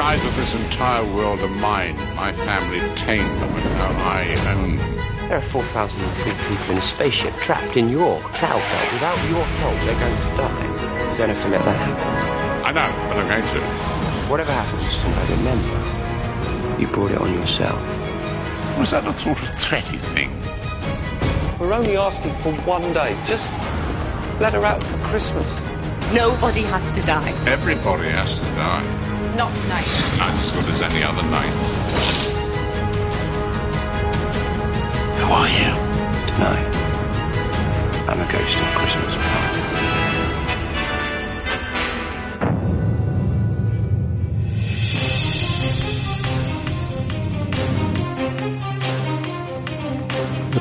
size of this entire world are mine. My family tamed them, and now I own them. There are 4,003 people in a spaceship trapped in your cloud belt. Without your help, they're going to die. You don't have to let that happen. I know, but I'm going to. Whatever happens tonight, remember, you brought it on yourself. Was that a sort of threaty thing? We're only asking for one day. Just let her out for Christmas. Nobody has to die. Everybody has to die. Not tonight. Night's as good as any other night. Who are you? Tonight, I'm a ghost of Christmas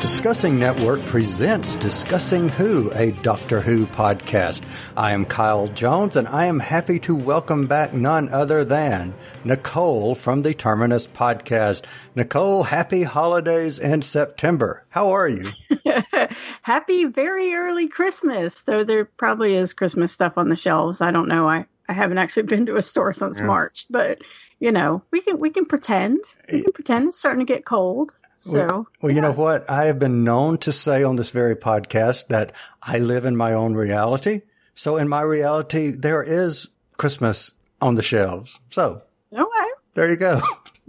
Discussing Network presents Discussing Who, a Doctor Who podcast. I am Kyle Jones and I am happy to welcome back none other than Nicole from the Terminus podcast. Nicole, happy holidays in September. How are you? Happy very early Christmas. Though there probably is Christmas stuff on the shelves. I don't know. I, I haven't actually been to a store since March, but you know, we can we can pretend. We eh, can pretend it's starting to get cold. So Well, well, you know what? I have been known to say on this very podcast that I live in my own reality. So in my reality, there is Christmas on the shelves. So okay. there you go.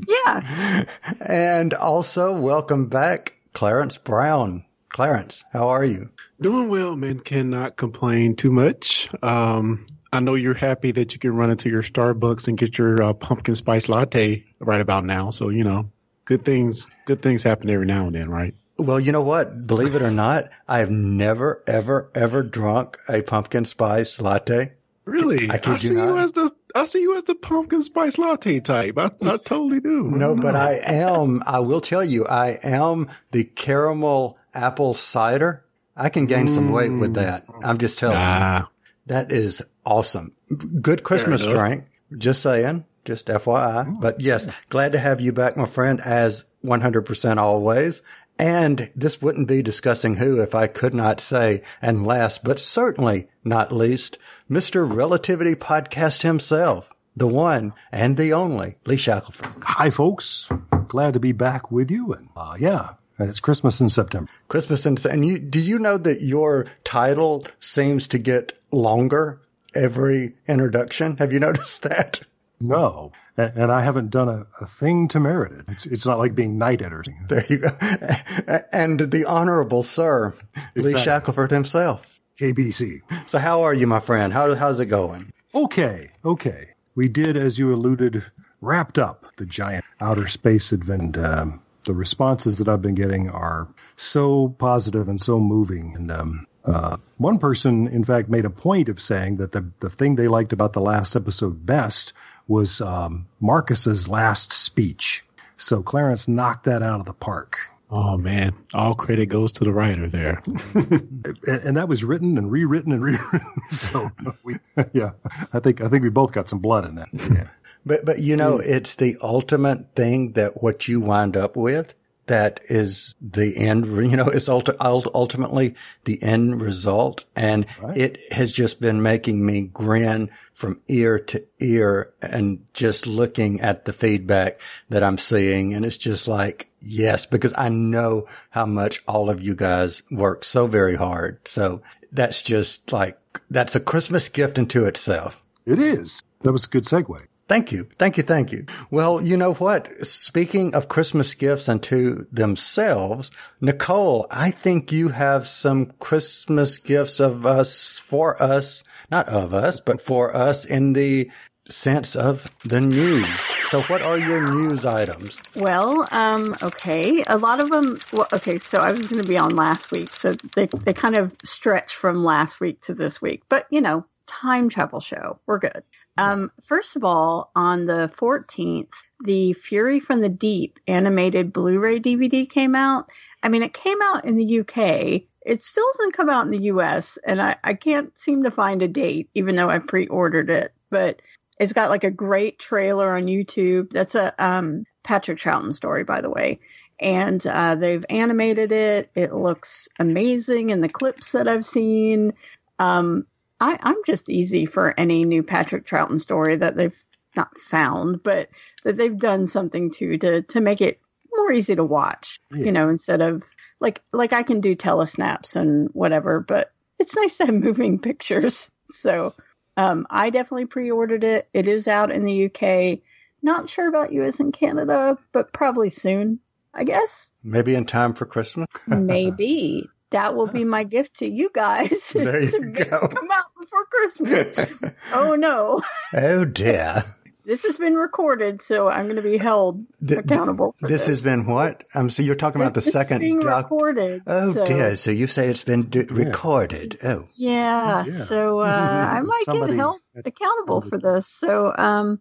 Yeah. And also welcome back, Clarence Brown. Clarence, how are you? Doing well, man. Cannot complain too much. Um, I know you're happy that you can run into your Starbucks and get your uh, pumpkin spice latte right about now. So you know, good things, good things happen every now and then, right? Well, you know what? Believe it or not, I have never, ever, ever drunk a pumpkin spice latte. Really? I you see not. you as the I see you as the pumpkin spice latte type. I, I totally do. No, but I am, I will tell you, I am the caramel apple cider. I can gain some weight with that. I'm just telling you. Ah, That is awesome. Good Christmas drink. Just saying. Just FYI. But yes, glad to have you back, my friend, as 100% always. And this wouldn't be discussing who if I could not say, and last but certainly not least, Mr. Relativity Podcast himself, the one and the only Lee Shackleford. Hi, folks. Glad to be back with you. And uh, yeah, and it's Christmas in September. Christmas and, and you, do you know that your title seems to get longer every introduction? Have you noticed that? No, and, and I haven't done a, a thing to merit it. It's it's not like being knighted or something. There you go. And the honorable sir, Lee Exactly. Shackleford himself. KBC. So how are you, my friend? How, how's it going? Okay, okay. We did, as you alluded, wrapped up the giant outer space event. Um, the responses that I've been getting are so positive and so moving. And um, uh, one person, in fact, made a point of saying that the the thing they liked about the last episode best was um, Marcus's last speech. So Clarence knocked that out of the park. oh man, all credit goes to the writer there. and, and that was written and rewritten and rewritten. So we, yeah, I think I think we both got some blood in that. Yeah. But, but you know, it's the ultimate thing that what you wind up with that is the end, you know, ult- ultimately the end result. And it has just been making me grin from ear to ear and just looking at the feedback that I'm seeing. And it's just like, yes, because I know how much all of you guys work so very hard. So that's just like, that's a Christmas gift into itself. It is. That was a good segue. Thank you. Thank you. Thank you. Well, you know what? Speaking of Christmas gifts unto themselves, Nicole, I think you have some Christmas gifts of us for us, not of us, but for us in the sense of the news. So what are your news items? Well, um, okay. A lot of them. Well, okay, so I was going to be on last week, so they they kind of stretch from last week to this week. But you know, time travel show, we're good. Um, first of all, on the 14th, the Fury from the Deep animated Blu-ray DVD came out. I mean, it came out in the UK. It still doesn't come out in the US, and I, I can't seem to find a date, even though I pre-ordered it. But it's got like a great trailer on YouTube. That's a um, Patrick Troughton story, by the way. And uh, they've animated it. It looks amazing in the clips that I've seen. Um, I, I'm just easy for any new Patrick Troughton story that they've not found, but that they've done something to to to make it more easy to watch. Yeah. You know, instead of like like I can do telesnaps and whatever, but it's nice to have moving pictures. So um, I definitely pre-ordered it. It is out in the UK. Not sure about US and Canada, but probably soon. I guess Maybe in time for Christmas. maybe that will be my gift to you guys. There is you to make go. Come out before Christmas. oh no. oh dear. This has been recorded, so I'm going to be held Th- accountable for this this. has been what? Um, so you're talking about the This second being doc. recorded. Oh so, dear. So you say it's been d- recorded. Oh. Yeah, Yeah. so uh, I might Somebody- get held accountable for this. So, um,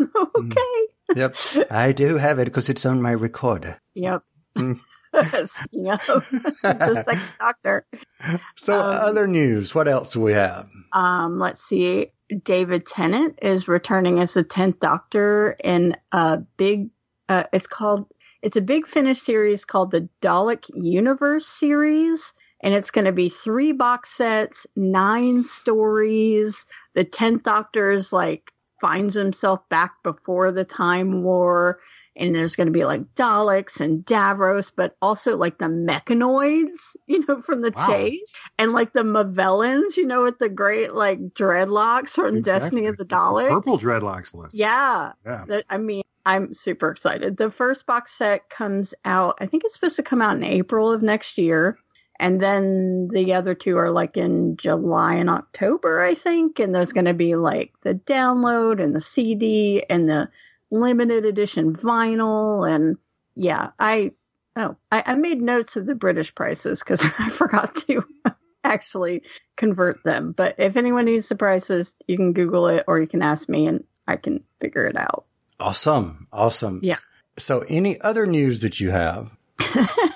okay. Yep. I do have it because it's on my recorder. Yep. Speaking of the second doctor, So Um, other news. What else do we have? um, let's see. David Tennant is returning as the tenth Doctor in a big. Uh, it's called. It's a Big Finish series called the Dalek Universe series, and it's going to be three box sets, nine stories. The tenth Doctor is like finds himself back before the Time War, and there's going to be like Daleks and Davros, but also like the mechanoids, you know, from the Wow. chase, and like the Movellans, you know, with the great like dreadlocks from Destiny of the Daleks. Purple dreadlocks list. Yeah. Yeah. That, I mean, I'm super excited. The first box set comes out, I think it's supposed to come out in April of next year. And then the other two are like in July and October, I think. And there's going to be like the download and the CD and the limited edition vinyl. And yeah, I, oh, I, I made notes of the British prices because I forgot to actually convert them. But if anyone needs the prices, you can Google it or you can ask me and I can figure it out. Awesome. Awesome. Yeah. So any other news that you have?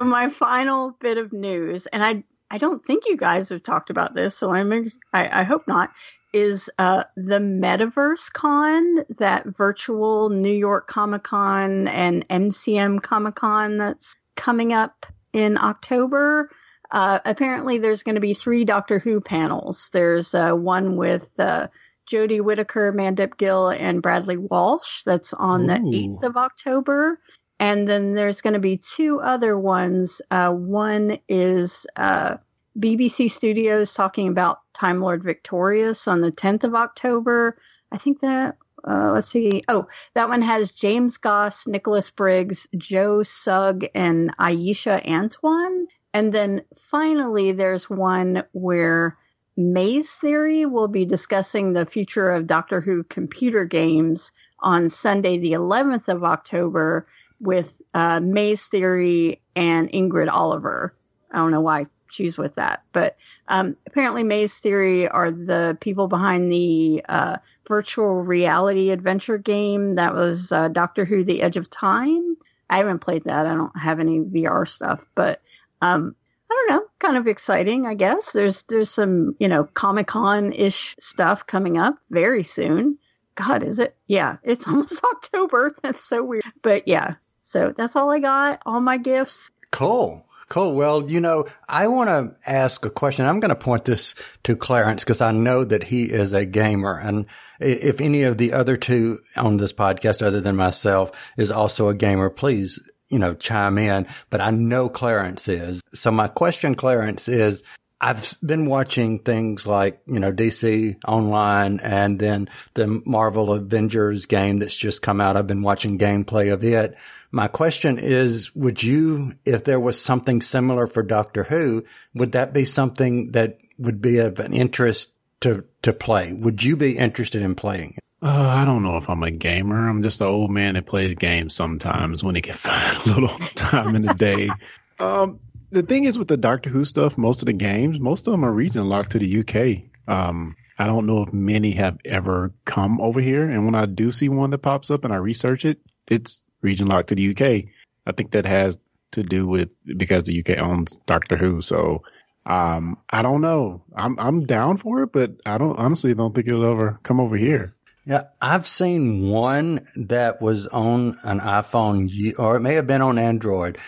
My final bit of news, and I I don't think you guys have talked about this, so I'm I, I hope not. Is uh, the Metaverse Con, that virtual New York Comic Con and MCM Comic Con that's coming up in October? Uh, apparently, there's going to be three Doctor Who panels. There's uh, one with uh, Jodie Whittaker, Mandip Gill, and Bradley Walsh. That's on the 8th of October. And then there's going to be two other ones. Uh, one is uh, BBC Studios talking about Time Lord Victorious on the 10th of October. I think that, uh, let's see. Oh, that one has James Goss, Nicholas Briggs, Joe Sugg, and Aisha Antoine. And then finally, there's one where Maze Theory will be discussing the future of Doctor Who computer games on Sunday, the 11th of October, with uh, Maze Theory and Ingrid Oliver. I don't know why she's with that, but um, apparently Maze Theory are the people behind the uh, virtual reality adventure game that was uh, Doctor Who: The Edge of Time. I haven't played that. I don't have any VR stuff, but um, I don't know, kind of exciting, I guess. There's there's some, you know, Comic Con ish stuff coming up very soon. God, is it? Yeah, it's almost October. That's so weird. But yeah, so that's all I got. All my gifts. Cool. Cool. Well, you know, I want to ask a question. I'm going to point this to Clarence because I know that he is a gamer. And if any of the other two on this podcast, other than myself, is also a gamer, please, you know, chime in. But I know Clarence is. So my question, Clarence, is I've been watching things like, you know, DC online and then the Marvel Avengers game that's just come out. I've been watching gameplay of it. My question is, would you, if there was something similar for Doctor Who, would that be something that would be of an interest to, to play? Would you be interested in playing it? Uh, I don't know if I'm a gamer. I'm just an old man that plays games sometimes when he can find a little time in the day. Um, the thing is with the Doctor Who stuff, most of the games, most of them are region locked to the UK. Um, I don't know if many have ever come over here. And when I do see one that pops up and I research it, it's region locked to the UK. I think that has to do with because the UK owns Doctor Who. So, um, I don't know. I'm, I'm down for it, but I don't honestly don't think it'll ever come over here. Yeah, I've seen one that was on an iPhone, or it may have been on Android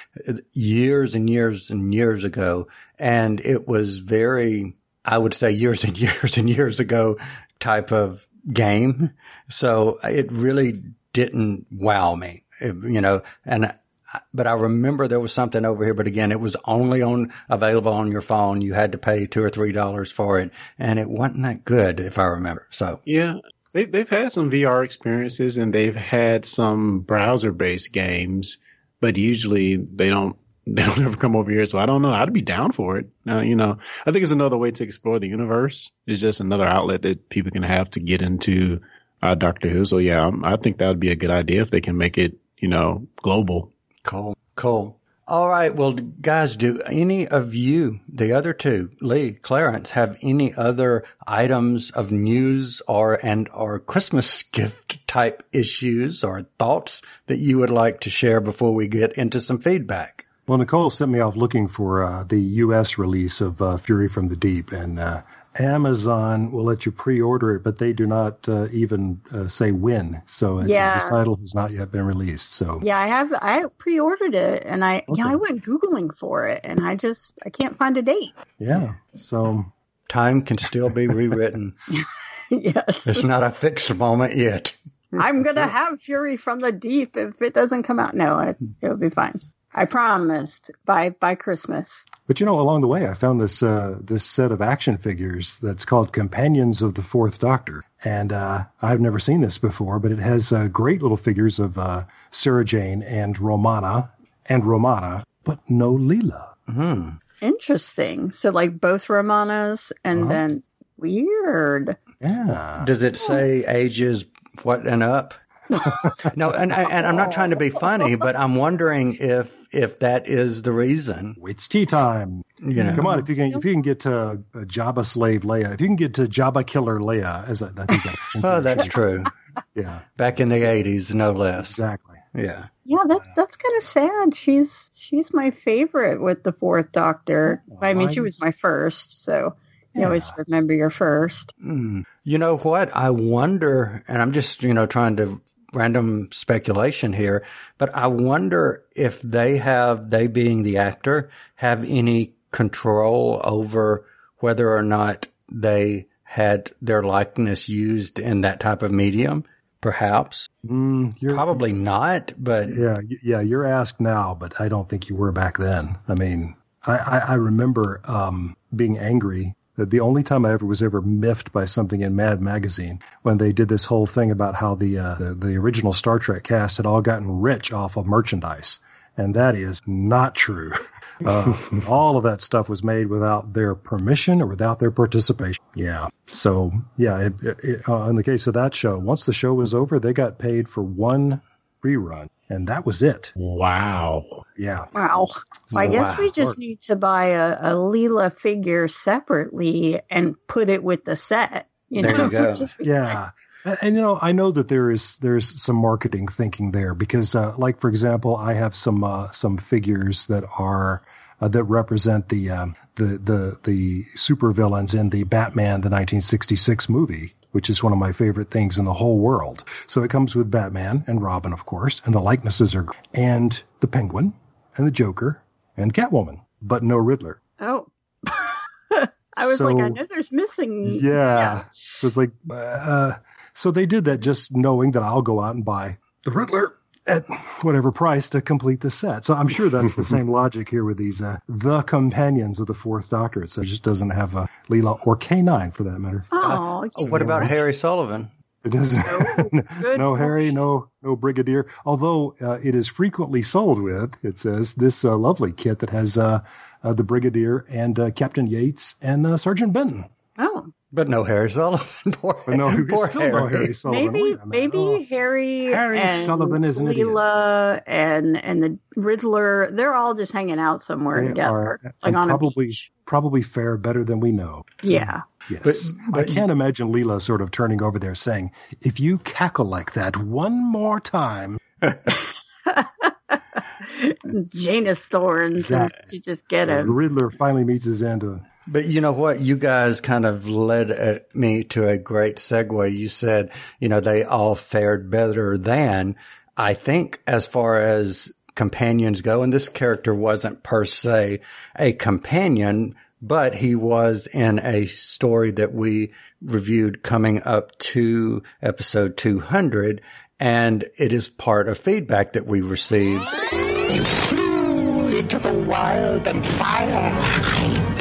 years and years and years ago. And it was very, I would say years and years and years ago type of game. So it really didn't wow me, you know, and but I remember there was something over here, but again, it was only on available on your phone. You had to pay two or three dollars for it, and it wasn't that good, if I remember. So yeah, they, they've had some VR experiences and they've had some browser based games, but usually they don't they don't ever come over here. So I don't know. I'd be down for it. Uh, you know, I think it's another way to explore the universe. It's just another outlet that people can have to get into uh, Doctor Who. So yeah, I think that would be a good idea if they can make it, you know, global. Cool. Cool. All right. Well, guys, do any of you, the other two, Lee, Clarence, have any other items of news or and or Christmas gift type issues or thoughts that you would like to share before we get into some feedback? Well, Nicole sent me off looking for uh, the U.S. release of uh, Fury from the Deep, and uh, Amazon will let you pre-order it, but they do not uh, even uh, say when. So Yeah. this title has not yet been released. So Yeah, I have. I pre-ordered it, and I yeah, I went googling for it, and I just I can't find a date. yeah, so Time can still be rewritten. yes, it's not a fixed moment yet. I'm gonna have Fury from the Deep if it doesn't come out. No, it, it'll be fine. I promised by by Christmas. But you know, along the way, I found this uh, this set of action figures that's called Companions of the Fourth Doctor, and uh, I've never seen this before. But it has uh, great little figures of uh, Sarah Jane and Romana and Romana, but no Leela. Hmm. Interesting. So like both Romanas, and Uh-huh. then weird. Yeah, Does it say ages what and up? no, and, and I'm not trying to be funny, but I'm wondering if if that is the reason. it's tea time. You know, Come on, if you can, if you can get to uh, Jabba slave Leia, if you can get to Jabba killer Leia, as I, I think that. Oh, that's true. yeah, Back in the '80s, no less. exactly. Yeah. Yeah, that that's kind of sad. She's she's my favorite with the Fourth Doctor. I mean, she was my first, so you always remember your first. Mm. You know what? I wonder, and I'm just, you know, trying to random speculation here, but I wonder if they have, they being the actor, have any control over whether or not they had their likeness used in that type of medium. Perhaps, Mm, probably not, but Yeah, yeah, you're asked now, but I don't think you were back then. I mean, I, I, I remember um, being angry the only time I ever was ever miffed by something in Mad Magazine when they did this whole thing about how the, uh, the the original Star Trek cast had all gotten rich off of merchandise, and that is not true. Uh, all of that stuff was made without their permission or without their participation. Yeah. So yeah, it, it, uh, in the case of that show, once the show was over, they got paid for one rerun, and that was it. Wow. Yeah. Wow. I guess we just need to buy a, a Leela figure separately and put it with the set. You There know, you go. Just- Yeah. And, and, you know, I know that there is there's some marketing thinking there because, uh, like for example, I have some uh, some figures that are uh, that represent the um, the the the supervillains in the Batman the 1966 movie, which is one of my favorite things in the whole world. So it comes with Batman and Robin, of course, and the likenesses are and the Penguin and the Joker and Catwoman, but no Riddler. oh. I was like, I know there's missing. Yeah. So it's like, uh, so they did that just knowing that I'll go out and buy the Riddler at whatever price to complete the set. So I'm sure that's the same logic here with these, uh, the companions of the fourth doctor. So it just doesn't have a Leela or K9 for that matter. Oh, Oh, what about Harry Sullivan? It doesn't. good no Harry, no no Brigadier. Although uh, it is frequently sold with, it says this uh, lovely kit that has uh, uh, the Brigadier and uh, Captain Yates and uh, Sergeant Benton. oh. But no Harry Sullivan. Poor, But no, poor still Harry. no Harry Sullivan. Maybe Wait a maybe Oh. Harry, Harry and Sullivan is an idiot. Leela and and the Riddler, they're all just hanging out somewhere They together, are, like and on a probably beach. probably fare better than we know. Yeah. Yes, But- but- I can't imagine Leela sort of turning over there saying, "If you cackle like that one more time, Janis Thorns, Exactly. and you just get the him. Riddler finally meets his end." Uh, But you know what? You guys kind of led uh, me to a great segue. You said, you know, they all fared better than. I think as far as companions go, and this character wasn't per se a companion, but he was in a story that we reviewed coming up to episode 200 and it is part of feedback that we received. You flew into the wild and fire. Oh,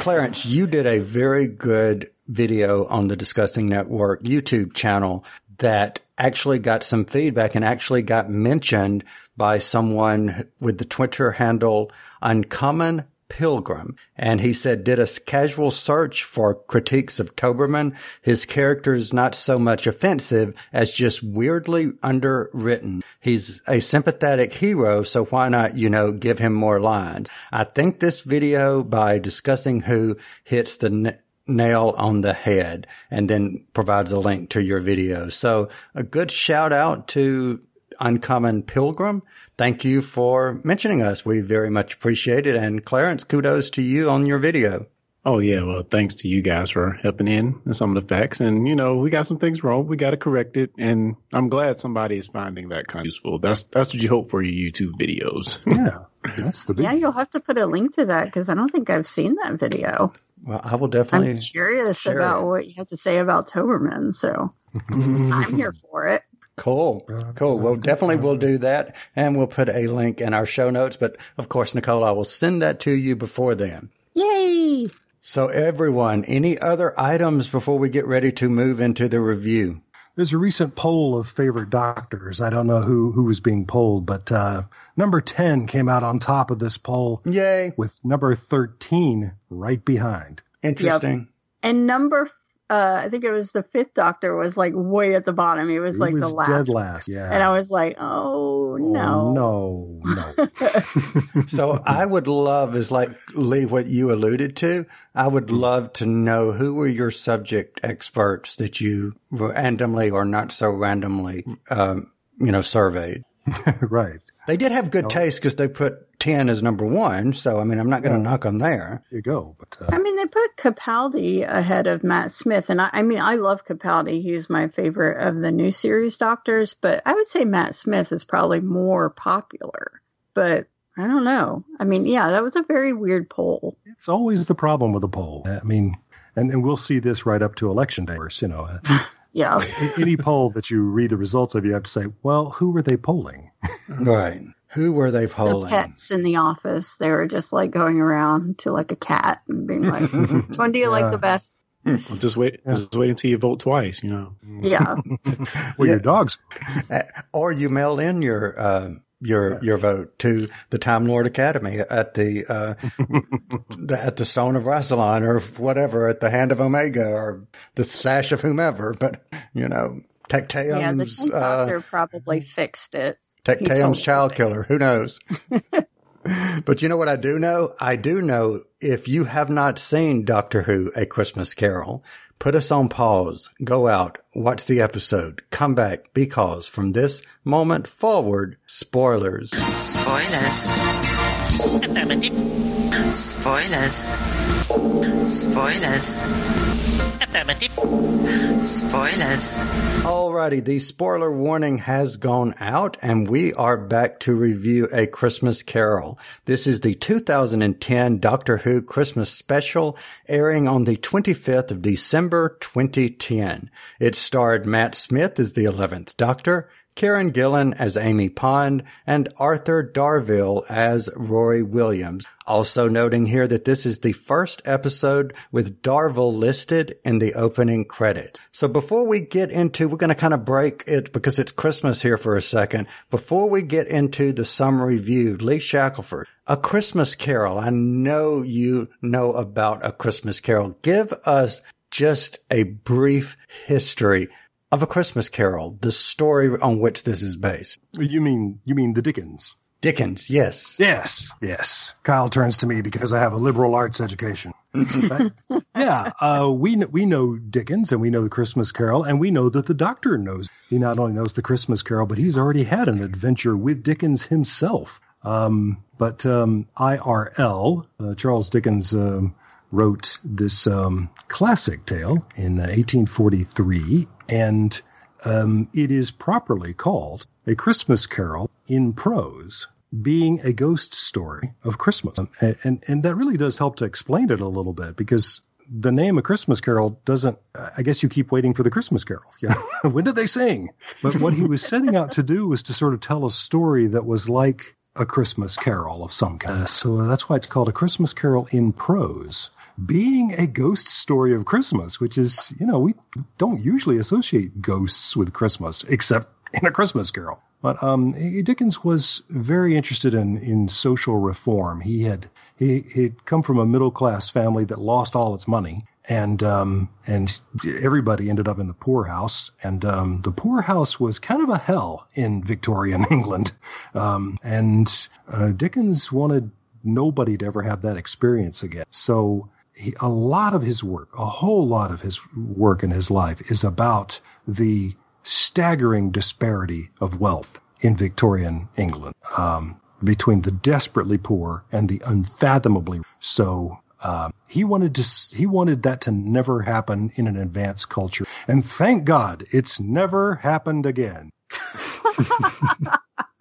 Clarence, you did a very good video on the Discussing Network YouTube channel that actually got some feedback and actually got mentioned by someone with the Twitter handle Uncommon Pilgrim. And he said, did a casual search for critiques of Toberman. His character is not so much offensive as just weirdly underwritten. He's a sympathetic hero, so why not, you know, give him more lines? I think this video by discussing who hits the nail on the head and then provides a link to your video. So a good shout out to Uncommon Pilgrim. Thank you for mentioning us. We very much appreciate it. And Clarence, kudos to you on your video. Oh yeah, well, thanks to you guys for helping in some of the facts. And you know, we got some things wrong. We got to correct it. And I'm glad somebody is finding that kind of useful. That's that's what you hope for your YouTube videos. Yeah, that's the big. Yeah, you'll have to put a link to that because I don't think I've seen that video. Well, I will definitely. I'm curious share about it. what you have to say about Toberman, so I'm here for it. Cool. Cool. Well, definitely we'll do that and we'll put a link in our show notes. But of course, Nicole, I will send that to you before then. Yay! So everyone, any other items before we get ready to move into the review? There's a recent poll of favorite doctors. I don't know who who was being polled, but uh, number ten came out on top of this poll Yay. with number thirteen right behind. Interesting. And number, uh, I think it was the fifth Doctor was like way at the bottom. He was He like was the last. dead last. Yeah. And I was like, oh Oh, no. no, no. So I would love is like Lee, what you alluded to. I would love to know who were your subject experts that you randomly or not so randomly, um, you know, surveyed. right. They did have good taste because they put 10 as number one. So, I mean, I'm not going to knock them there. There you go. But uh, I mean, they put Capaldi ahead of Matt Smith, and I, I mean, I love Capaldi. He's my favorite of the new series doctors, but I would say Matt Smith is probably more popular. But I don't know. I mean, yeah, that was a very weird poll. it's always the problem with a poll. I mean, and, and we'll see this right up to election day. You know, uh, Yeah, any poll that you read the results of, you have to say, well, who were they polling? Right. Who were they polling? the pets in the office, they were just like going around to like a cat and being like, "Which one do you Yeah. like the best?" Well, just wait, just wait until you vote twice. You know. Yeah, Well, Yeah. your dogs. Or you mail in your, uh, your your vote to the Time Lord Academy at the, uh, the at the Stone of Rassilon or whatever at the Hand of Omega or the Sash of whomever. But you know, yeah. The Tecteun's tenth uh, doctor probably fixed it. Tecteun's told child killer. Who knows? but you know what I do know? I do know if you have not seen Doctor Who: A Christmas Carol, put us on pause, go out, watch the episode, come back because from this moment forward, spoilers. Spoilers. Spoilers. Spoilers. Spoilers. Alrighty, the spoiler warning has gone out and we are back to review A Christmas Carol. This is the 2010 Doctor Who Christmas special airing on the 25th of December 2010. It starred Matt Smith as the 11th Doctor, Karen Gillan as Amy Pond, and Arthur Darvill as Rory Williams. Also noting here that this is the first episode with Darvill listed in the opening credit. So before we get into, we're going to kind of break it because it's Christmas here for a second. Before we get into the summary view, Lee Shackleford, A Christmas Carol. I know you know about A Christmas Carol. Give us just a brief history of A Christmas Carol, the story on which this is based. You mean you mean the Dickens? Dickens, yes. Yes, yes. Kyle turns to me because I have a liberal arts education. But, yeah, uh, we we know Dickens and we know the Christmas Carol and we know that the Doctor knows. He not only knows the Christmas Carol, but he's already had an adventure with Dickens himself. Um, but um, IRL, uh, Charles Dickens um, wrote this um, classic tale in uh, 1843, and um, it is properly called A Christmas Carol in Prose. being a ghost story of Christmas. And, and, and that really does help to explain it a little bit because the name A Christmas Carol doesn't, I guess you keep waiting for the Christmas Carol. Yeah. when did they sing? But what he was setting out to do was to sort of tell a story that was like a Christmas Carol of some kind. So that's why it's called A Christmas Carol in prose. Being a ghost story of Christmas, which is, you know, we don't usually associate ghosts with Christmas, except in a Christmas Carol. But um, Dickens was very interested in in social reform. He had he he'd come from a middle class family that lost all its money, and um, and everybody ended up in the poorhouse. And um, the poorhouse was kind of a hell in Victorian England. Um, and uh, Dickens wanted nobody to ever have that experience again. So he, a lot of his work, a whole lot of his work in his life, is about the staggering disparity of wealth in Victorian England um, between the desperately poor and the unfathomably so. Um, he wanted to. He wanted that to never happen in an advanced culture, and thank God it's never happened again.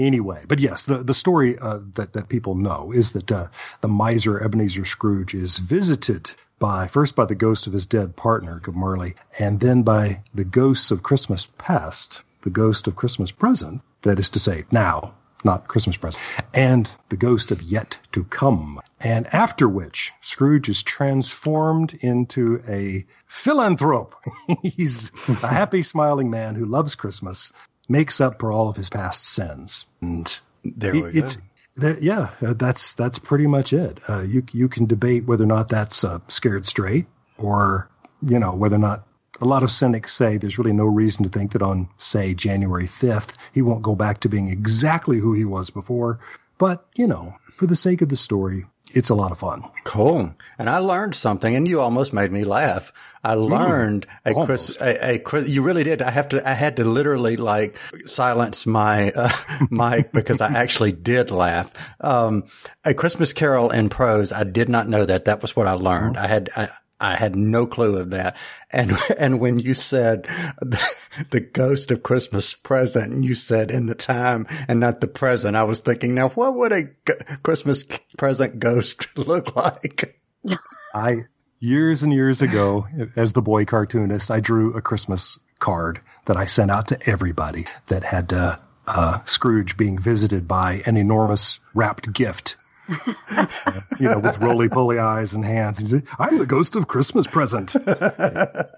anyway, but yes, the the story uh, that that people know is that uh, the miser Ebenezer Scrooge is visited by first by the ghost of his dead partner, Marley, and then by the ghosts of Christmas past, the ghost of Christmas present, that is to say, now, not Christmas present, and the ghost of yet to come. And after which, Scrooge is transformed into a philanthrope. He's a happy, smiling man who loves Christmas, makes up for all of his past sins. And There we it's, go. that, yeah, uh, that's that's pretty much it. Uh, you you can debate whether or not that's uh, scared straight, or you know whether or not a lot of cynics say there's really no reason to think that on say January 5th he won't go back to being exactly who he was before. But you know, for the sake of the story, it's a lot of fun. Cool. And I learned something, and you almost made me laugh. I learned a Chris, a, a Chris, you really did. I have to, I had to literally like silence my uh, mic because I actually did laugh. Um, a Christmas Carol in prose. I did not know that. That was what I learned. I had, I, I had no clue of that. And, and when you said the, ghost of Christmas present, and you said in the time and not the present, I was thinking, now what would a Christmas present ghost look like? I years and years ago, as the boy cartoonist, I drew a Christmas card that I sent out to everybody that had uh, uh, Scrooge being visited by an enormous wrapped gift. You know, with roly poly eyes and hands. And he I'm the ghost of Christmas present.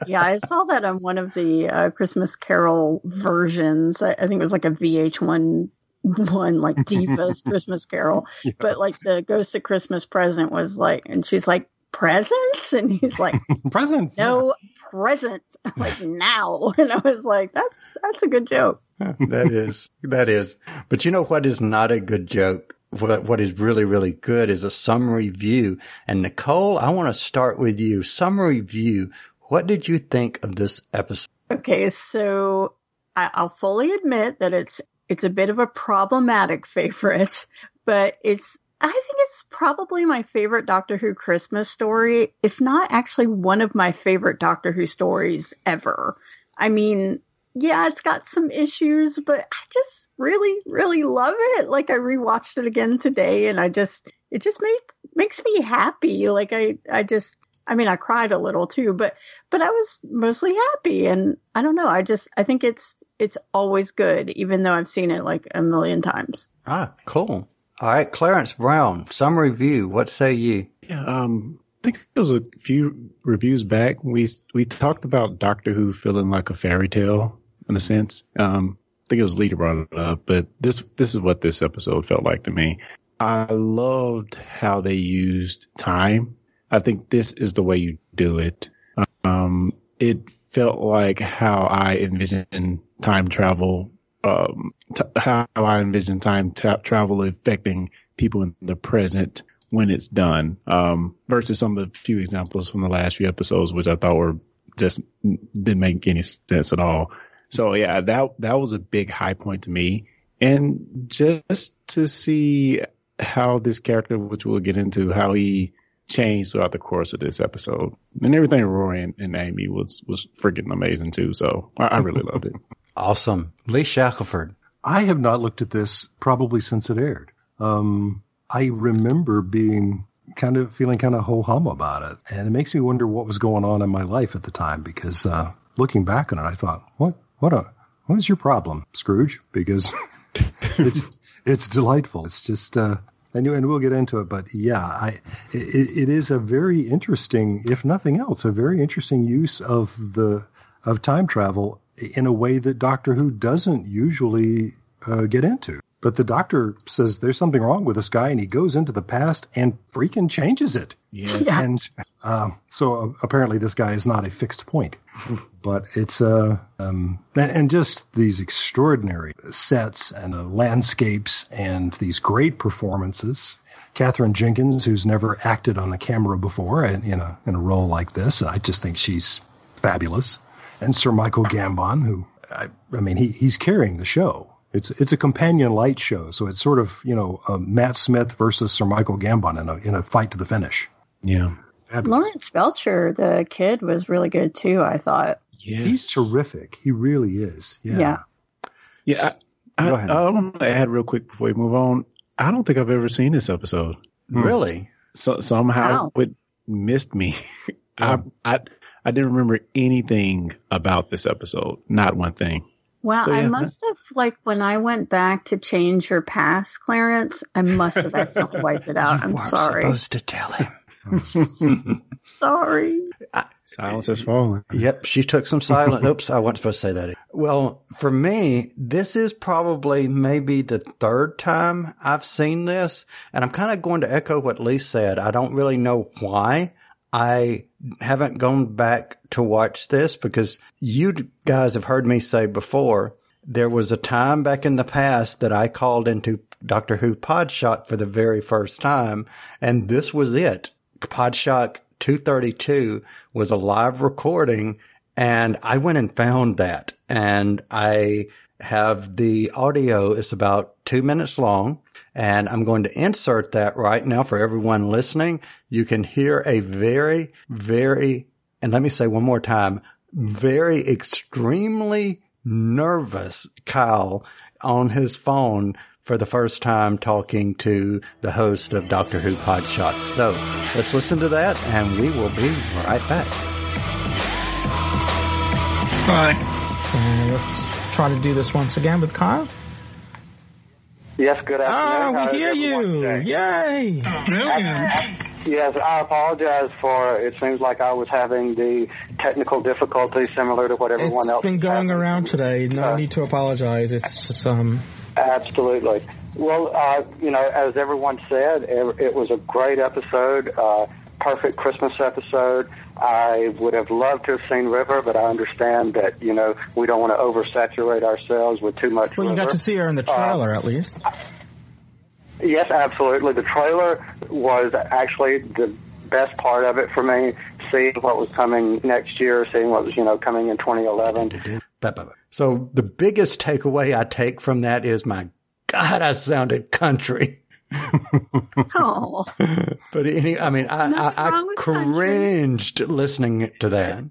yeah, I saw that on one of the uh, Christmas Carol versions. I, I think it was like a VH1 one, like Divas Christmas Carol. But like the Ghost of Christmas Present was like, and she's like, presents? And he's like, presents. no presents, like now. And I was like, that's that's a good joke. that is, that is. But you know what is not a good joke? What, what is really, really good is a summary view. And Nicole, I want to start with you. Summary view. What did you think of this episode? Okay, so I, I'll fully admit that it's it's a bit of a problematic favorite, but it's I think it's probably my favorite Doctor Who Christmas story, if not actually one of my favorite Doctor Who stories ever. I mean, yeah, it's got some issues, but I just really, really love it. Like I rewatched it again today and I just, it just make, makes me happy. Like I, I just, I mean, I cried a little too, but, but I was mostly happy. And I don't know. I just, I think it's, it's always good, even though I've seen it like a million times. Ah, cool. All right, Clarence Brown, summary view. What say you? Yeah, um, I think it was a few reviews back. We we talked about Doctor Who feeling like a fairy tale in a sense. Um, I think it was that brought it up, but this this is what this episode felt like to me. I loved how they used time. I think this is the way you do it. Um, it felt like how I envision time travel, um, t- how I envision time ta- travel affecting people in the present when it's done, um, versus some of the few examples from the last few episodes, which I thought were just didn't make any sense at all. So yeah, that that was a big high point to me, and just to see how this character, which we'll get into, how he changed throughout the course of this episode, and everything Roy and, and Amy was was freaking amazing too. So I, I really loved it. Awesome. Lee Shackleford. I have not looked at this probably since it aired. Um, I remember being kind of feeling kind of ho hum about it, and it makes me wonder what was going on in my life at the time. Because uh, looking back on it, I thought, what, what a, what is your problem, Scrooge? Because it's it's delightful. It's just, uh, and and we'll get into it, but yeah, I it, it is a very interesting, if nothing else, a very interesting use of the of time travel in a way that Doctor Who doesn't usually uh, get into. But the doctor says there's something wrong with this guy, and he goes into the past and freaking changes it. Yes. Yeah. And um, so uh, apparently this guy is not a fixed point, but it's uh um and just these extraordinary sets and uh, landscapes and these great performances. Katherine Jenkins, who's never acted on a camera before in in a in a role like this, I just think she's fabulous. And Sir Michael Gambon, who I, I mean he he's carrying the show. It's it's a companion light show, so it's sort of you know uh, Matt Smith versus Sir Michael Gambon in a in a fight to the finish. Yeah. Fabulous. Laurence Belcher, the kid, was really good too. I thought. Yes. He's terrific. He really is. Yeah. Yeah. Yeah. I, Go I, ahead. I want to add real quick before we move on. I don't think I've ever seen this episode. Really? So somehow Wow. it missed me. I, I I didn't remember anything about this episode. Not one thing. Well, So, I must have like when I went back to change your pass, Clarence. I must have accidentally wiped it out. You I'm weren't sorry. supposed to tell him. Sorry. Silence has fallen. Yep, she took some silent. Oops, I wasn't supposed to say that. Well, for me, this is probably maybe the third time I've seen this, and I'm kind of going to echo what Lee said. I don't really know why I haven't gone back to watch this because you guys have heard me say before. There was a time back in the past that I called into Doctor Who Podshock for the very first time, and this was it. Podshock 232 was a live recording, and I went and found that. And I have the audio, it's about two minutes long, and I'm going to insert that right now for everyone listening. You can hear a very, very, and let me say one more time, very extremely nervous Kyle on his phone for the first time talking to the host of Doctor Who Podshock. So let's listen to that and we will be right back. Right. And let's try to do this once again with Kyle. Yes, good Ah, afternoon. How we is hear everyone you. today? Yay. Yes, I apologize for it seems like I was having the technical difficulties similar to what everyone It's else It's been is going having. around today. No Uh, need to apologize. It's just, um, Absolutely. Well, uh, you know, as everyone said, it, it was a great episode, uh, perfect Christmas episode. I would have loved to have seen River, but I understand that, you know, we don't want to oversaturate ourselves with too much well, you got to see her in the Uh, trailer at least. Yes, absolutely. The trailer was actually the best part of it for me. Seeing what was coming next year, seeing what was you know coming in 2011. So the biggest takeaway I take from that is my God, I sounded country. Oh, But any, I mean, I, Nothing I, I with country. cringed listening to that.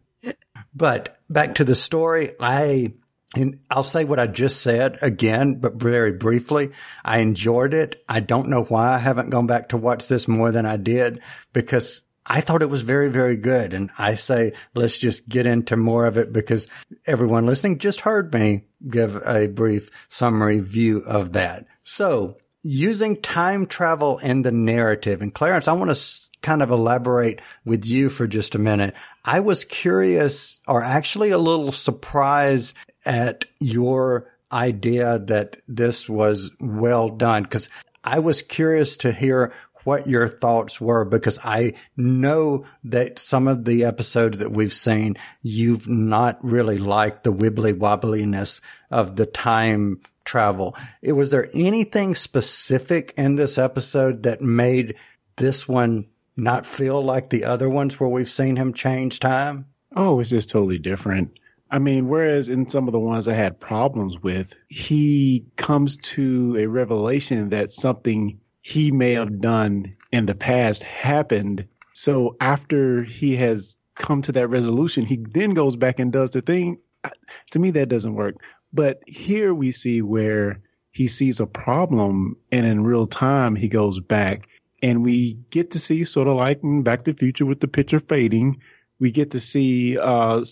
But back to the story, I, and I'll say what I just said again, but very briefly. I enjoyed it. I don't know why I haven't gone back to watch this more than I did because I thought it was very, very good. And I say, let's just get into more of it because everyone listening just heard me give a brief summary view of that. So using time travel in the narrative and Clarence, I want to kind of elaborate with you for just a minute. I was curious or actually a little surprised at your idea that this was well done because I was curious to hear what your thoughts were because I know that some of the episodes that we've seen, you've not really liked the wibbly wobbliness of the time travel. It was there anything specific in this episode that made this one not feel like the other ones where we've seen him change time? Oh, it's just totally different. I mean, whereas in some of the ones I had problems with, he comes to a revelation that something he may have done in the past happened. So after he has come to that resolution, he then goes back and does the thing. To me, that doesn't work. But here we see where he sees a problem and in real time he goes back and we get to see sort of like Back to the Future with the picture fading. We get to see, uh.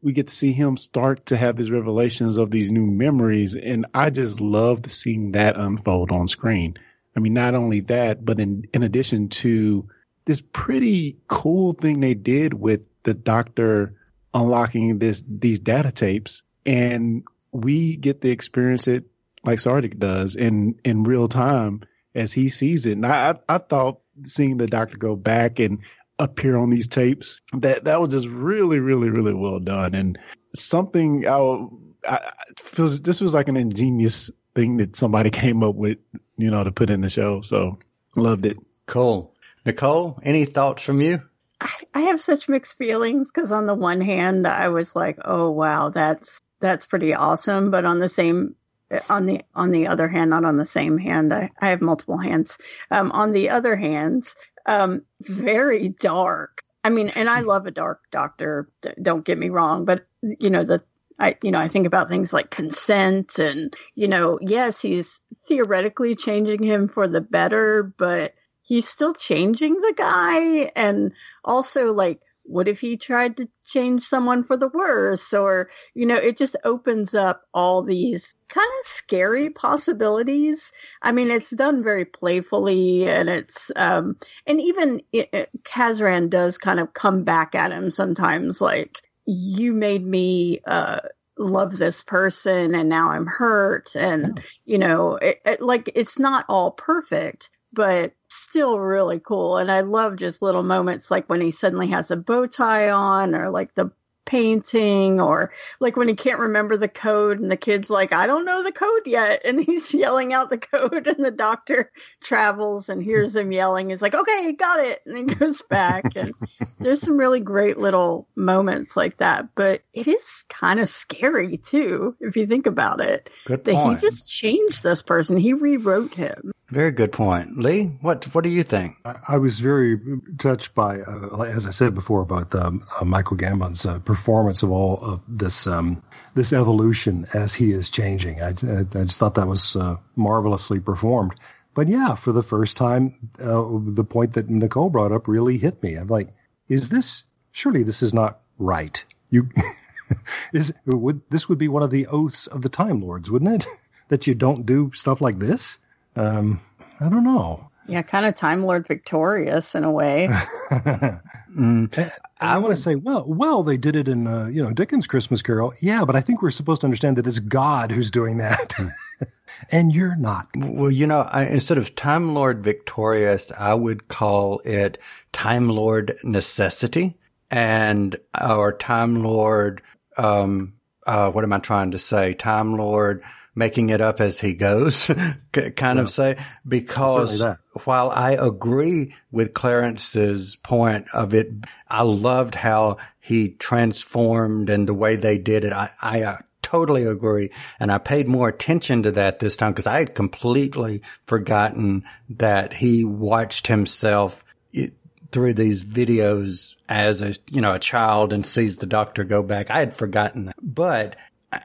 We get to see him start to have these revelations of these new memories. And I just loved seeing that unfold on screen. I mean, not only that, but in, in addition to this pretty cool thing they did with the doctor unlocking this, these data tapes and we get to experience it like Sardick does in, in real time as he sees it. And I, I, I thought seeing the doctor go back and appear on these tapes that that was just really, really, really well done and something I, I feels this was like an ingenious thing that somebody came up with, you know, to put in the show. So loved it. Cool. Nicole, any thoughts from you? I have such mixed feelings because on the one hand, I was like, "Oh wow, that's that's pretty awesome," but on the same on the on the other hand, not on the same hand, I, I have multiple hands. Um, on the other hands, um, very dark. I mean, and I love a dark doctor. Don't get me wrong, but you know the I you know I think about things like consent and you know yes he's theoretically changing him for the better, but he's still changing the guy and also like what if he tried to change someone for the worse? Or you know it just opens up all these kind of scary possibilities. I mean it's done very playfully and it's um and even it, it, kazran does kind of come back at him sometimes like you made me uh love this person and now i'm hurt. And you know it, like it's not all perfect but still really cool. And I love just little moments like when he suddenly has a bow tie on or like the painting or like when he can't remember the code and the kid's like, I don't know the code yet. And he's yelling out the code and the doctor travels and hears him yelling. He's like, okay, got it. And then goes back. And there's some really great little moments like that. But it is kind of scary too, if you think about it. Good that point. he just changed this person. He rewrote him. Very good point. Lee, what what do you think? I, I was very touched by, uh, as I said before, about um, uh, Michael Gambon's uh, performance of all of this um, this evolution as he is changing. I, I, I just thought that was uh, marvelously performed. But yeah, for the first time, uh, the point that Nicole brought up really hit me. I'm like, is this surely this is not right? You is would this would be one of the oaths of the Time Lords, wouldn't it? that you don't do stuff like this. Um, I don't know. Yeah, kind of Time Lord victorious in a way. mm. I want to say, well, well, they did it in uh, you know Dickens' Christmas Carol. Yeah, but I think we're supposed to understand that it's God who's doing that, and you're not. Well, you know, I, instead of Time Lord victorious, I would call it Time Lord necessity, and our Time Lord. Um, uh, what am I trying to say? Time Lord making it up as he goes, kind yeah. of say, because while I agree with Clarence's point of it, I loved how he transformed and the way they did it. I, I uh, totally agree. And I paid more attention to that this time because I had completely forgotten that he watched himself through these videos as a, you know, a child and sees the doctor go back. I had forgotten that, but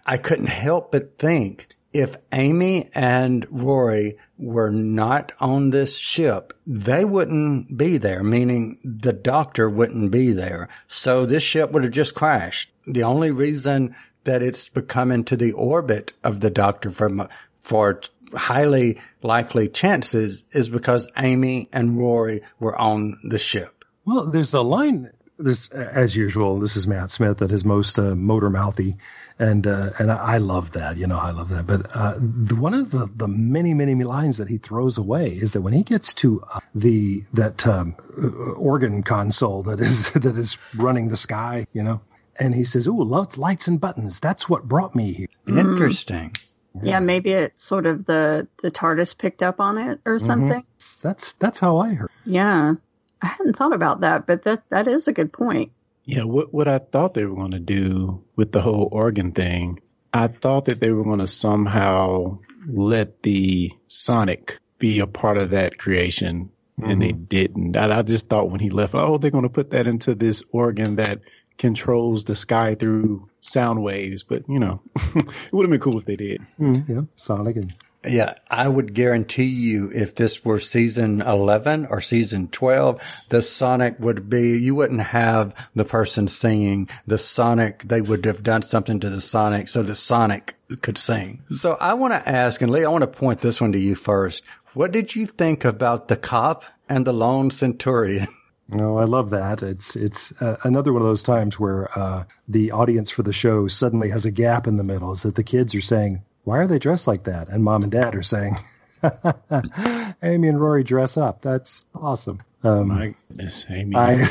I couldn't help but think if Amy and Rory were not on this ship, they wouldn't be there, meaning the doctor wouldn't be there. So this ship would have just crashed. The only reason that it's become into the orbit of the doctor for, for highly likely chances is because Amy and Rory were on the ship. Well, there's a line this, as usual, this is Matt Smith at his most uh, motor mouthy, and uh, and I love that. You know, I love that. But uh, the, one of the, the many many lines that he throws away is that when he gets to uh, the that um, uh, organ console that is that is running the sky, you know, and he says, "Oh, lights and buttons. That's what brought me here." Interesting. Yeah. yeah, maybe it's sort of the the TARDIS picked up on it or something. Mm-hmm. That's that's how I heard. Yeah. I hadn't thought about that, but that that is a good point. Yeah, what what I thought they were going to do with the whole organ thing, I thought that they were going to somehow let the Sonic be a part of that creation, mm-hmm. and they didn't. I, I just thought when he left, oh, they're going to put that into this organ that controls the sky through sound waves. But you know, it would have been cool if they did. Mm, yeah, Sonic and Yeah, I would guarantee you if this were season 11 or season 12, the Sonic would be, you wouldn't have the person singing the Sonic. They would have done something to the Sonic so the Sonic could sing. So I want to ask, and Lee, I want to point this one to you first. What did you think about the cop and the lone centurion? No, I love that. It's it's uh, another one of those times where uh, the audience for the show suddenly has a gap in the middle. Is that the kids are saying, "Why are they dressed like that?" and mom and dad are saying, "Amy and Rory dress up. That's awesome." Um, My goodness, Amy. I,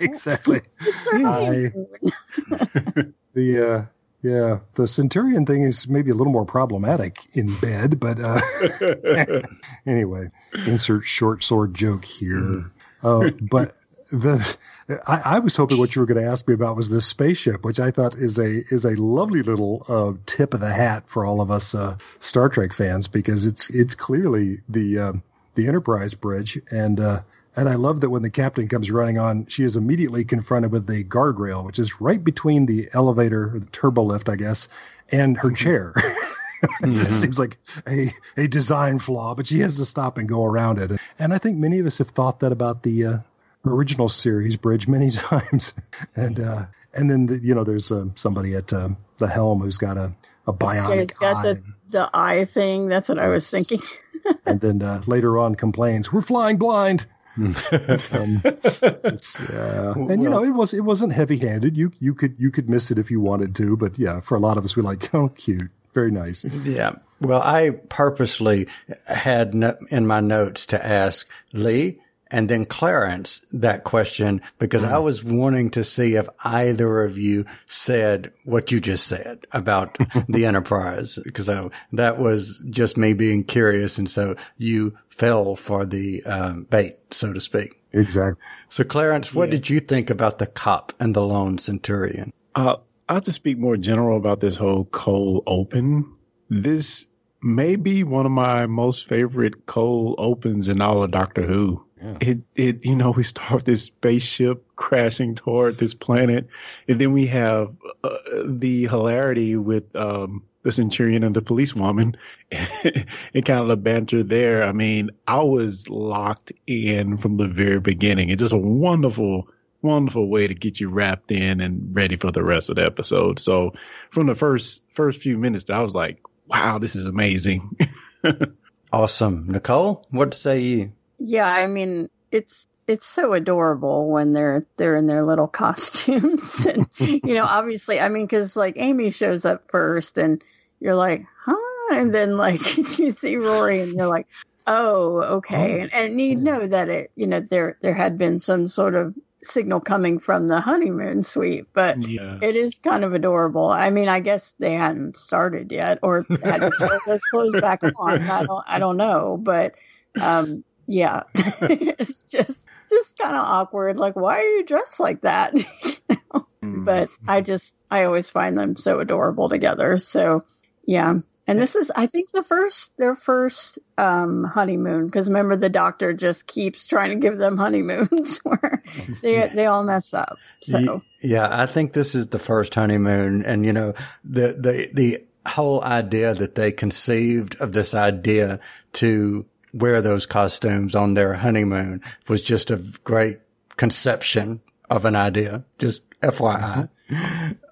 exactly. I, the uh, yeah, the Centurion thing is maybe a little more problematic in bed, but uh, anyway, insert short sword joke here. Uh, but the I, I, was hoping what you were going to ask me about was this spaceship, which I thought is a is a lovely little uh, tip of the hat for all of us uh, Star Trek fans because it's it's clearly the uh, the Enterprise bridge and. Uh, and I love that when the captain comes running on, she is immediately confronted with the guardrail, which is right between the elevator or the turbo lift, I guess, and her chair. it mm-hmm. just seems like a, a design flaw, but she has to stop and go around it. And I think many of us have thought that about the uh, original series bridge many times. and uh, and then the, you know there's uh, somebody at uh, the helm who's got a a bionic yeah, it's got eye. the the eye thing. That's what I was thinking. and then uh, later on complains, "We're flying blind." um, yeah. And you know, it was it wasn't heavy handed. You you could you could miss it if you wanted to, but yeah, for a lot of us, we're like, oh, cute, very nice. Yeah. Well, I purposely had no, in my notes to ask Lee and then Clarence that question because I was wanting to see if either of you said what you just said about the Enterprise because that was just me being curious. And so you fell for the um, bait, so to speak. Exactly. So Clarence, what yeah. did you think about the cop and the lone centurion? Uh, I'll just speak more general about this whole cold open. This may be one of my most favorite cold opens in all of Doctor Who. Yeah. It, it, you know, we start with this spaceship crashing toward this planet, and then we have uh, the hilarity with um, the centurion and the policewoman, and kind of the banter there. I mean, I was locked in from the very beginning. It's just a wonderful, wonderful way to get you wrapped in and ready for the rest of the episode. So, from the first first few minutes, I was like, "Wow, this is amazing." awesome, Nicole. What to say you? Yeah, I mean, it's it's so adorable when they're they're in their little costumes and you know obviously i mean because like amy shows up first and you're like huh? And then like you see rory and you're like oh okay. Oh, and, and you know that it you know there there had been some sort of signal coming from the honeymoon suite but yeah. it is kind of adorable. I mean i guess they hadn't started yet or had to throw those clothes back on. I don't i don't know but um yeah, it's just just kind of awkward. Like, why are you dressed like that? mm. But I just I always find them so adorable together. So yeah. And this is, I think, the first their first um, honeymoon because remember the doctor just keeps trying to give them honeymoons where they they all mess up. So yeah, I think this is the first honeymoon, and you know the the the whole idea that they conceived of this idea to wear those costumes on their honeymoon was just a great conception of an idea. Just FYI.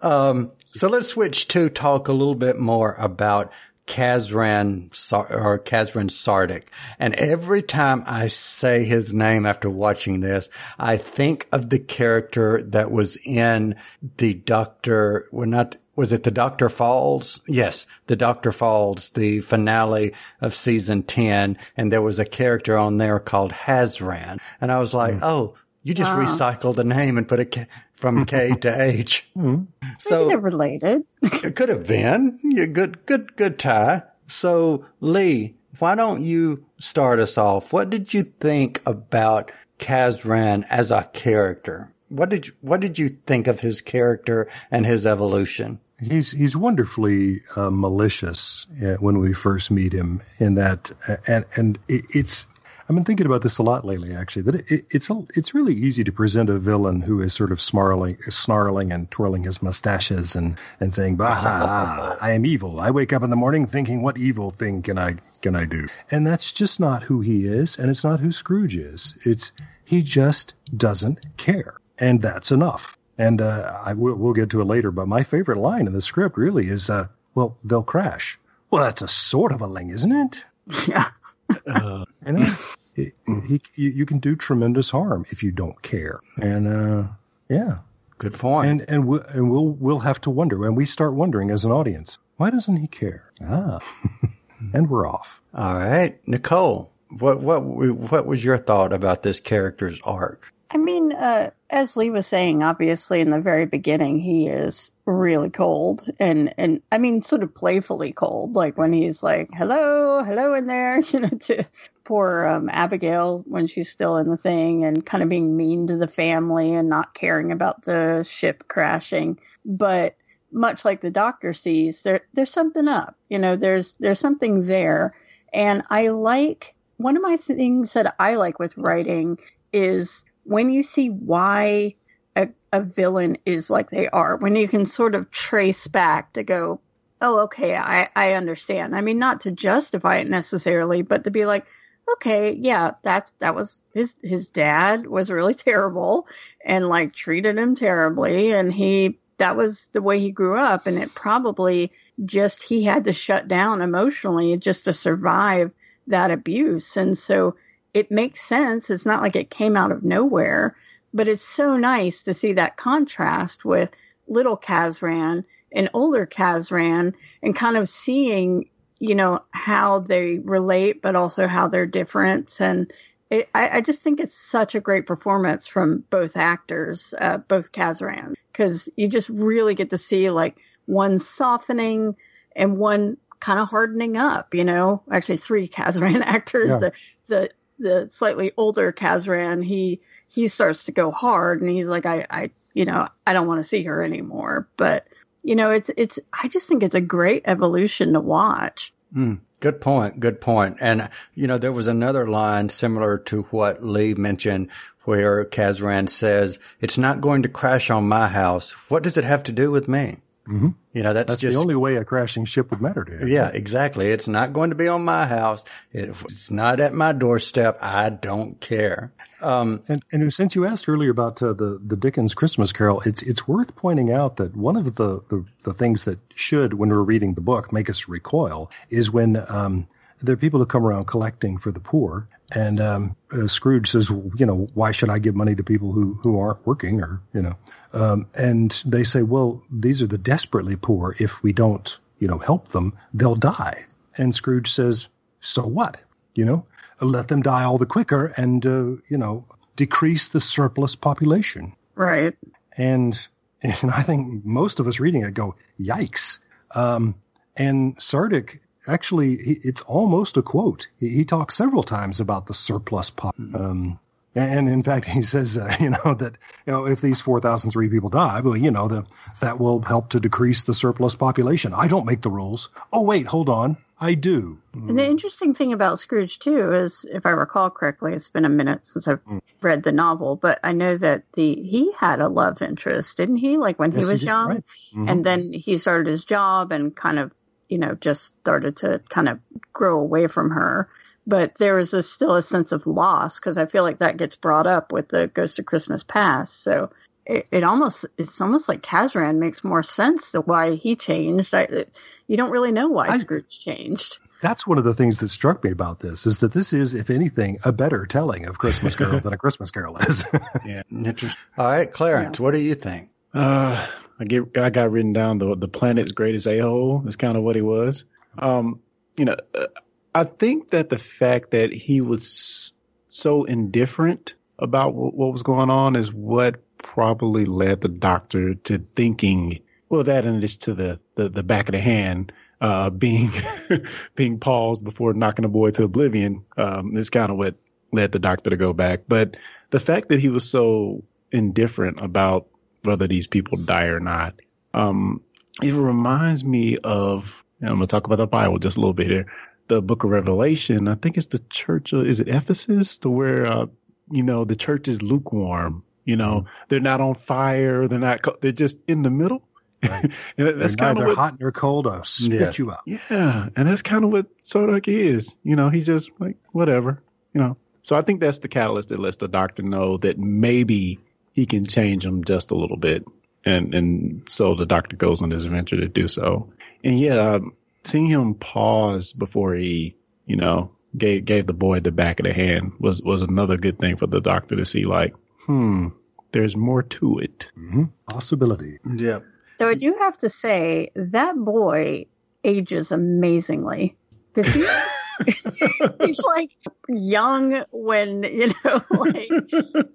Um, so let's switch to talk a little bit more about Kazran or Kazran Sardick. And every time I say his name after watching this, I think of the character that was in the Doctor, well, not was it the Doctor Falls? Yes, the Doctor Falls, the finale of season 10. And there was a character on there called Hazran. And I was like, mm. oh, you just uh-huh. recycled the name and put it K- from K to H. Mm. So they're related. it could have been. Yeah, good, good, good tie. So Lee, why don't you start us off? What did you think about Kazran as a character? What did you, what did you think of his character and his evolution? He's he's wonderfully uh, malicious uh, when we first meet him. In that, uh, and and it, it's I've been thinking about this a lot lately, actually. That it, it's a, it's really easy to present a villain who is sort of snarling, snarling and twirling his mustaches and and saying, "Bah, I am evil. I wake up in the morning thinking, what evil thing can I can I do?" And that's just not who he is, and it's not who Scrooge is. It's he just doesn't care, and that's enough. And uh, I will, we'll get to it later, but my favorite line in the script really is, uh, "Well, they'll crash." Well, that's a sort of a ling, isn't it? Yeah. uh, you know, he, he, you, you can do tremendous harm if you don't care. And uh, yeah, good point. And and we'll, and we'll we'll have to wonder, and we start wondering as an audience, why doesn't he care? Ah, and we're off. All right, Nicole, what what what was your thought about this character's arc? I mean, uh, as Lee was saying, obviously in the very beginning, he is really cold and, and I mean, sort of playfully cold, like when he's like, hello, hello in there, you know, to poor, um, Abigail when she's still in the thing and kind of being mean to the family and not caring about the ship crashing. But much like the doctor sees, there, there's something up, you know, there's, there's something there. And I like, one of my things that I like with writing is when you see why a, a villain is like they are, when you can sort of trace back to go, oh, okay, I, I understand. I mean, not to justify it necessarily, but to be like, okay, yeah, that's, that was his, his dad was really terrible and like treated him terribly. And he, that was the way he grew up. And it probably just, he had to shut down emotionally just to survive that abuse. And so, it makes sense. It's not like it came out of nowhere, but it's so nice to see that contrast with little Kazran and older Kazran and kind of seeing, you know, how they relate, but also how they're different. And it, I, I, just think it's such a great performance from both actors, uh, both Kazran, because you just really get to see like one softening and one kind of hardening up, you know, actually three Kazran actors, yeah. the, the the slightly older Kazran, he he starts to go hard, and he's like, I, I, you know, I don't want to see her anymore. But you know, it's it's. I just think it's a great evolution to watch. Mm, good point. Good point. And you know, there was another line similar to what Lee mentioned, where Kazran says, "It's not going to crash on my house. What does it have to do with me?" Mm-hmm. You know, that's, that's just the only way a crashing ship would matter to you. Yeah, exactly. It's not going to be on my house. It's not at my doorstep. I don't care. Um, and, and since you asked earlier about uh, the the Dickens Christmas Carol, it's it's worth pointing out that one of the, the, the things that should, when we're reading the book, make us recoil is when um, there are people who come around collecting for the poor, and um, uh, Scrooge says, you know, why should I give money to people who who aren't working, or you know, um, and they say, well, these are the desperately poor. If we don't, you know, help them, they'll die. And Scrooge says, so what? You know, let them die all the quicker and, uh, you know, decrease the surplus population. Right. And, and I think most of us reading it go, yikes. Um, and Sardick actually, it's almost a quote. He, he, talks several times about the surplus pop, um, and in fact, he says, uh, you know, that, you know, if these 4,003 people die, well, you know, the, that will help to decrease the surplus population. I don't make the rules. Oh, wait, hold on. I do. And the interesting thing about Scrooge, too, is if I recall correctly, it's been a minute since I've mm. read the novel, but I know that the, he had a love interest, didn't he? Like when yes, he was he young. Right. Mm-hmm. And then he started his job and kind of, you know, just started to kind of grow away from her but there is a, still a sense of loss because I feel like that gets brought up with the Ghost of Christmas Past. So it, it almost it's almost like Kazran makes more sense to why he changed. I, you don't really know why I, Scrooge changed. That's one of the things that struck me about this is that this is, if anything, a better telling of Christmas Carol than a Christmas Carol is. yeah, interesting. All right, Clarence, yeah. what do you think? Uh, I get I got written down the the planet's greatest a hole is kind of what he was. Um, you know, uh, I think that the fact that he was so indifferent about what, what was going on is what probably led the doctor to thinking, well, that and it's to the, the, the back of the hand, uh, being, being paused before knocking a boy to oblivion, um, is kind of what led the doctor to go back. But the fact that he was so indifferent about whether these people die or not, um, it reminds me of, I'm going to talk about the Bible just a little bit here the Book of Revelation. I think it's the church. Of, is it Ephesus? To where uh, you know the church is lukewarm. You know, they're not on fire. They're not. They're just in the middle. They're that's kind of hot nor cold. I'll spit Yeah. you out. yeah, and that's kind of what Sardick is. You know, he's just like whatever. You know, so I think that's the catalyst that lets the doctor know that maybe he can change him just a little bit, and and so the doctor goes on this adventure to do so. And yeah, um, seeing him pause before he, you know, gave gave the boy the back of the hand was was another good thing for the doctor to see. Like, hmm, there's more to it. hmm Possibility. Yeah. Though I do have to say that boy ages amazingly because he, he's like young when you know like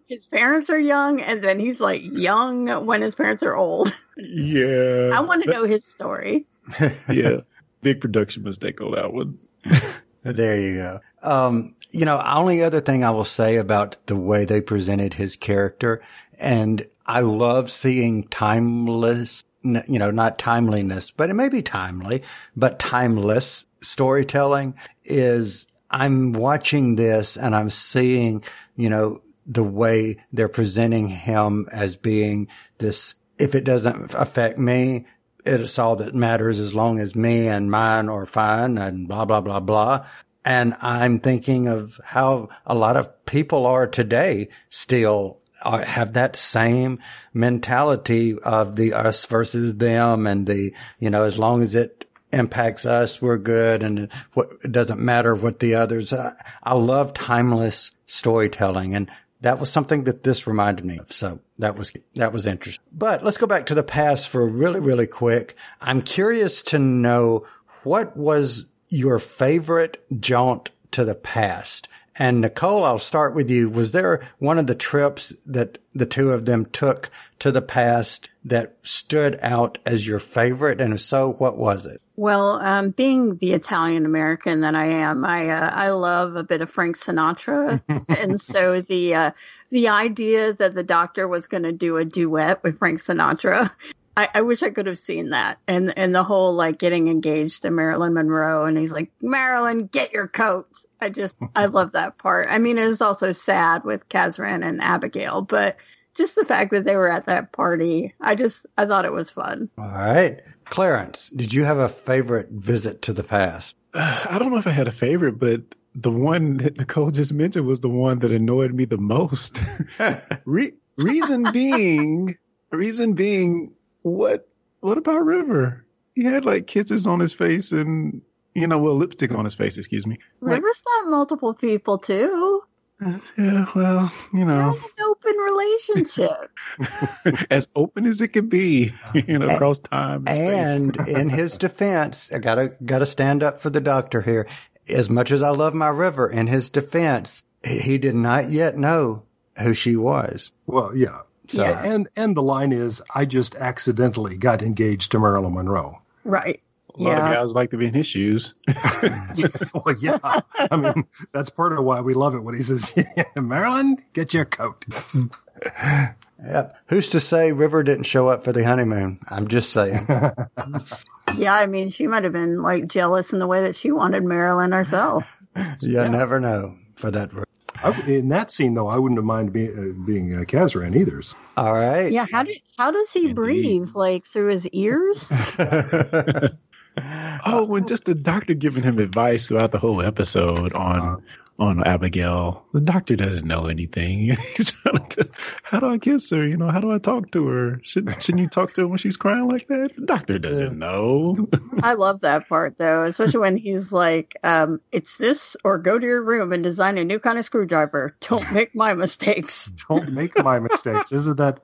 his parents are young, and then he's like young when his parents are old. Yeah, I want to know his story. yeah, big production mistake on that one. There you go. Um, you know, only other thing I will say about the way they presented his character, and I love seeing timeless, you know, not timeliness, but it may be timely, but timeless storytelling is I'm watching this and I'm seeing, you know, the way they're presenting him as being this, if it doesn't affect me, it's all that matters as long as me and mine are fine and blah, blah, blah, blah. And I'm thinking of how a lot of people are today still are, have that same mentality of the us versus them and the, you know, as long as it impacts us, we're good. And what, it doesn't matter what the others, I, I love timeless storytelling and that was something that this reminded me of. So that was, that was interesting. But let's go back to the past for really, really quick. I'm curious to know what was your favorite jaunt to the past? And Nicole, I'll start with you. Was there one of the trips that the two of them took to the past that stood out as your favorite? And if so, what was it? Well, um, being the Italian American that I am, I uh, I love a bit of Frank Sinatra, and so the uh, the idea that the doctor was going to do a duet with Frank Sinatra, I, I wish I could have seen that, and and the whole like getting engaged to Marilyn Monroe, and he's like, Marilyn, get your coat. I just I love that part. I mean, it was also sad with Kazran and Abigail, but just the fact that they were at that party, I just I thought it was fun. All right. Clarence, did you have a favorite visit to the past? I don't know if I had a favorite, but the one that Nicole just mentioned was the one that annoyed me the most. Re- reason being, reason being, what what about River? He had like kisses on his face and you know, well, lipstick on his face. Excuse me. Like, River's got multiple people too. Uh, yeah, well, you know, An open relationship. as open as it could be, you know, across time and. And in his defense, I gotta, gotta stand up for the doctor here. As much as I love my river, in his defense, he he did not yet know who she was. Well, yeah. So, And and the line is, I just accidentally got engaged to Marilyn Monroe. right. A lot yeah. of guys like to be in his shoes. well, yeah. I mean, that's part of why we love it when he says, yeah, Marilyn, get your coat. Yep. Who's to say River didn't show up for the honeymoon? I'm just saying. Yeah, I mean, she might have been like jealous in the way that she wanted Marilyn herself. you never know for that. I, in that scene, though, I wouldn't have mind be, uh, being uh, Kazran either. All right. Yeah, how did how does he breathe? Like through his ears? Oh, and just the doctor giving him advice throughout the whole episode on on Abigail. The doctor doesn't know anything. He's trying to, how do I kiss her? You know, how do I talk to her? Should shouldn't you talk to her when she's crying like that? The doctor doesn't know. I love that part though, especially when he's like, um, "It's this, or go to your room and design a new kind of screwdriver. Don't make my mistakes." Don't make my mistakes. Isn't that?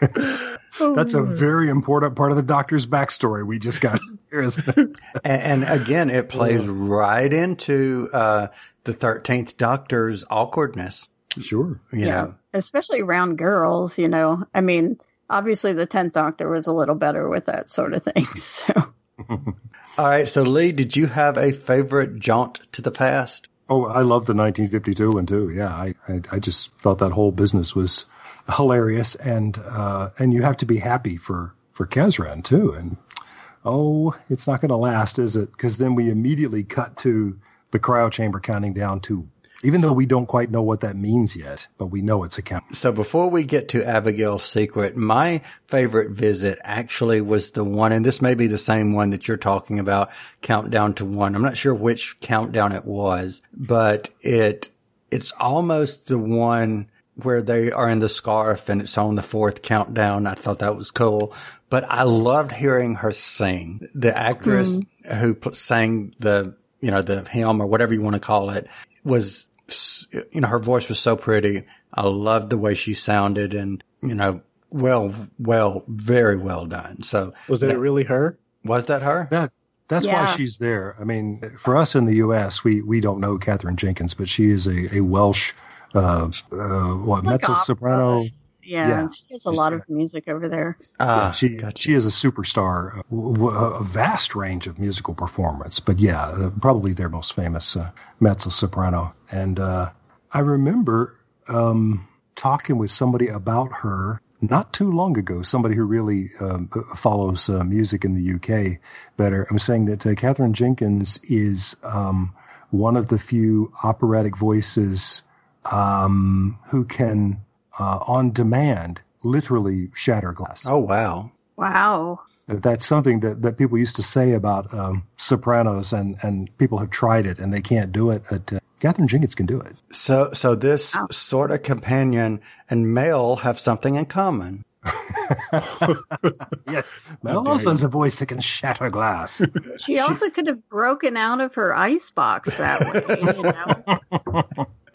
That's a very important part of the doctor's backstory we just got here, isn't it? and, and again, it plays right into uh, the thirteenth Doctor's awkwardness. Sure, you yeah, know. especially around girls. You know, I mean, obviously the tenth Doctor was a little better with that sort of thing. So All right, so Lee, did you have a favorite jaunt to the past? Oh, I love the 1952 one too. Yeah, I, I, I just thought that whole business was hilarious, and uh, and you have to be happy for for Kazran too. And oh, it's not going to last, is it? Because then we immediately cut to the cryo chamber counting down to. Even though we don't quite know what that means yet, but we know it's a count. So before we get to Abigail's secret, my favorite visit actually was the one, and this may be the same one that you're talking about, countdown to one. I'm not sure which countdown it was, but it, it's almost the one where they are in the scarf and it's on the fourth countdown. I thought that was cool, but I loved hearing her sing. The actress mm-hmm. who pl- sang the, you know, the hymn or whatever you want to call it was, you know, her voice was so pretty. I loved the way she sounded and, you know, well, well, very well done. So Was that really her? was that her? That that's Yeah. why she's there. I mean, for us in the U.S., we we don't know Katherine Jenkins, but she is a, a Welsh, uh, uh, what Like mezzo opera. soprano. Yeah, Yeah. she does a lot of music over there. Yeah, she she is a superstar, a, w- w- a vast range of musical performance. But yeah, uh, probably their most famous uh, mezzo soprano. And uh, I remember um, talking with somebody about her not too long ago. Somebody who really um, follows uh, music in the UK better. I'm saying that uh, Katherine Jenkins is um, one of the few operatic voices um, who can, uh, on demand, literally shatter glass. Oh, wow. Wow. That's something that, that people used to say about um, sopranos, and, and people have tried it and they can't do it. But uh, Katherine Jenkins can do it. So, so this sort of companion and Mel have something in common. Yes, Mel also has a voice that can shatter glass. She also could have broken out of her ice box that way. You know?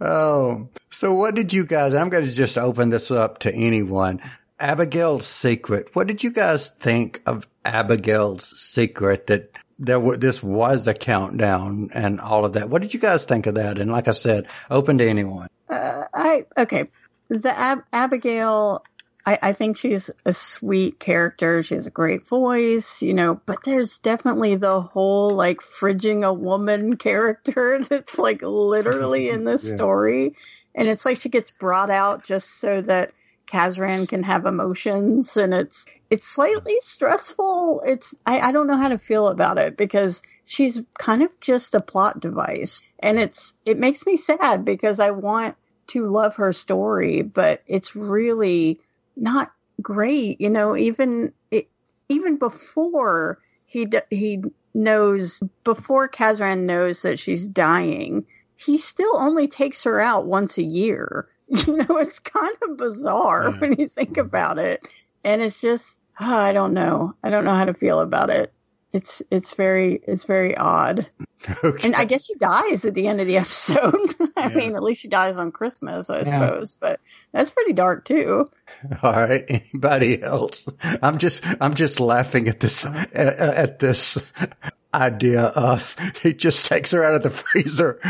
Oh, so what did you guys, I'm going to just open this up to anyone. Abigail's secret. What did you guys think of Abigail's secret that there were, this was a countdown and all of that? What did you guys think of that? And like I said, open to anyone. Uh, I okay. The Ab- Abigail, I, I think she's a sweet character. She has a great voice, you know. But there's definitely the whole like fridging a woman character that's like literally in this Yeah. story, and it's like she gets brought out just so that Kazran can have emotions, and it's it's slightly stressful. It's I, I don't know how to feel about it because she's kind of just a plot device, and it's it makes me sad because I want to love her story, but it's really not great. You know, even it, even before he he knows before Kazran knows that she's dying, he still only takes her out once a year. You know, it's kind of bizarre Yeah. when you think about it, and it's just ah, I don't know. I don't know how to feel about it. It's it's very it's very odd. Okay. And I guess she dies at the end of the episode. I Yeah. mean, at least she dies on Christmas, I Yeah. suppose. But that's pretty dark too. All right. Anybody else? I'm just, I'm just laughing at this, at, at this idea of he just takes her out of the freezer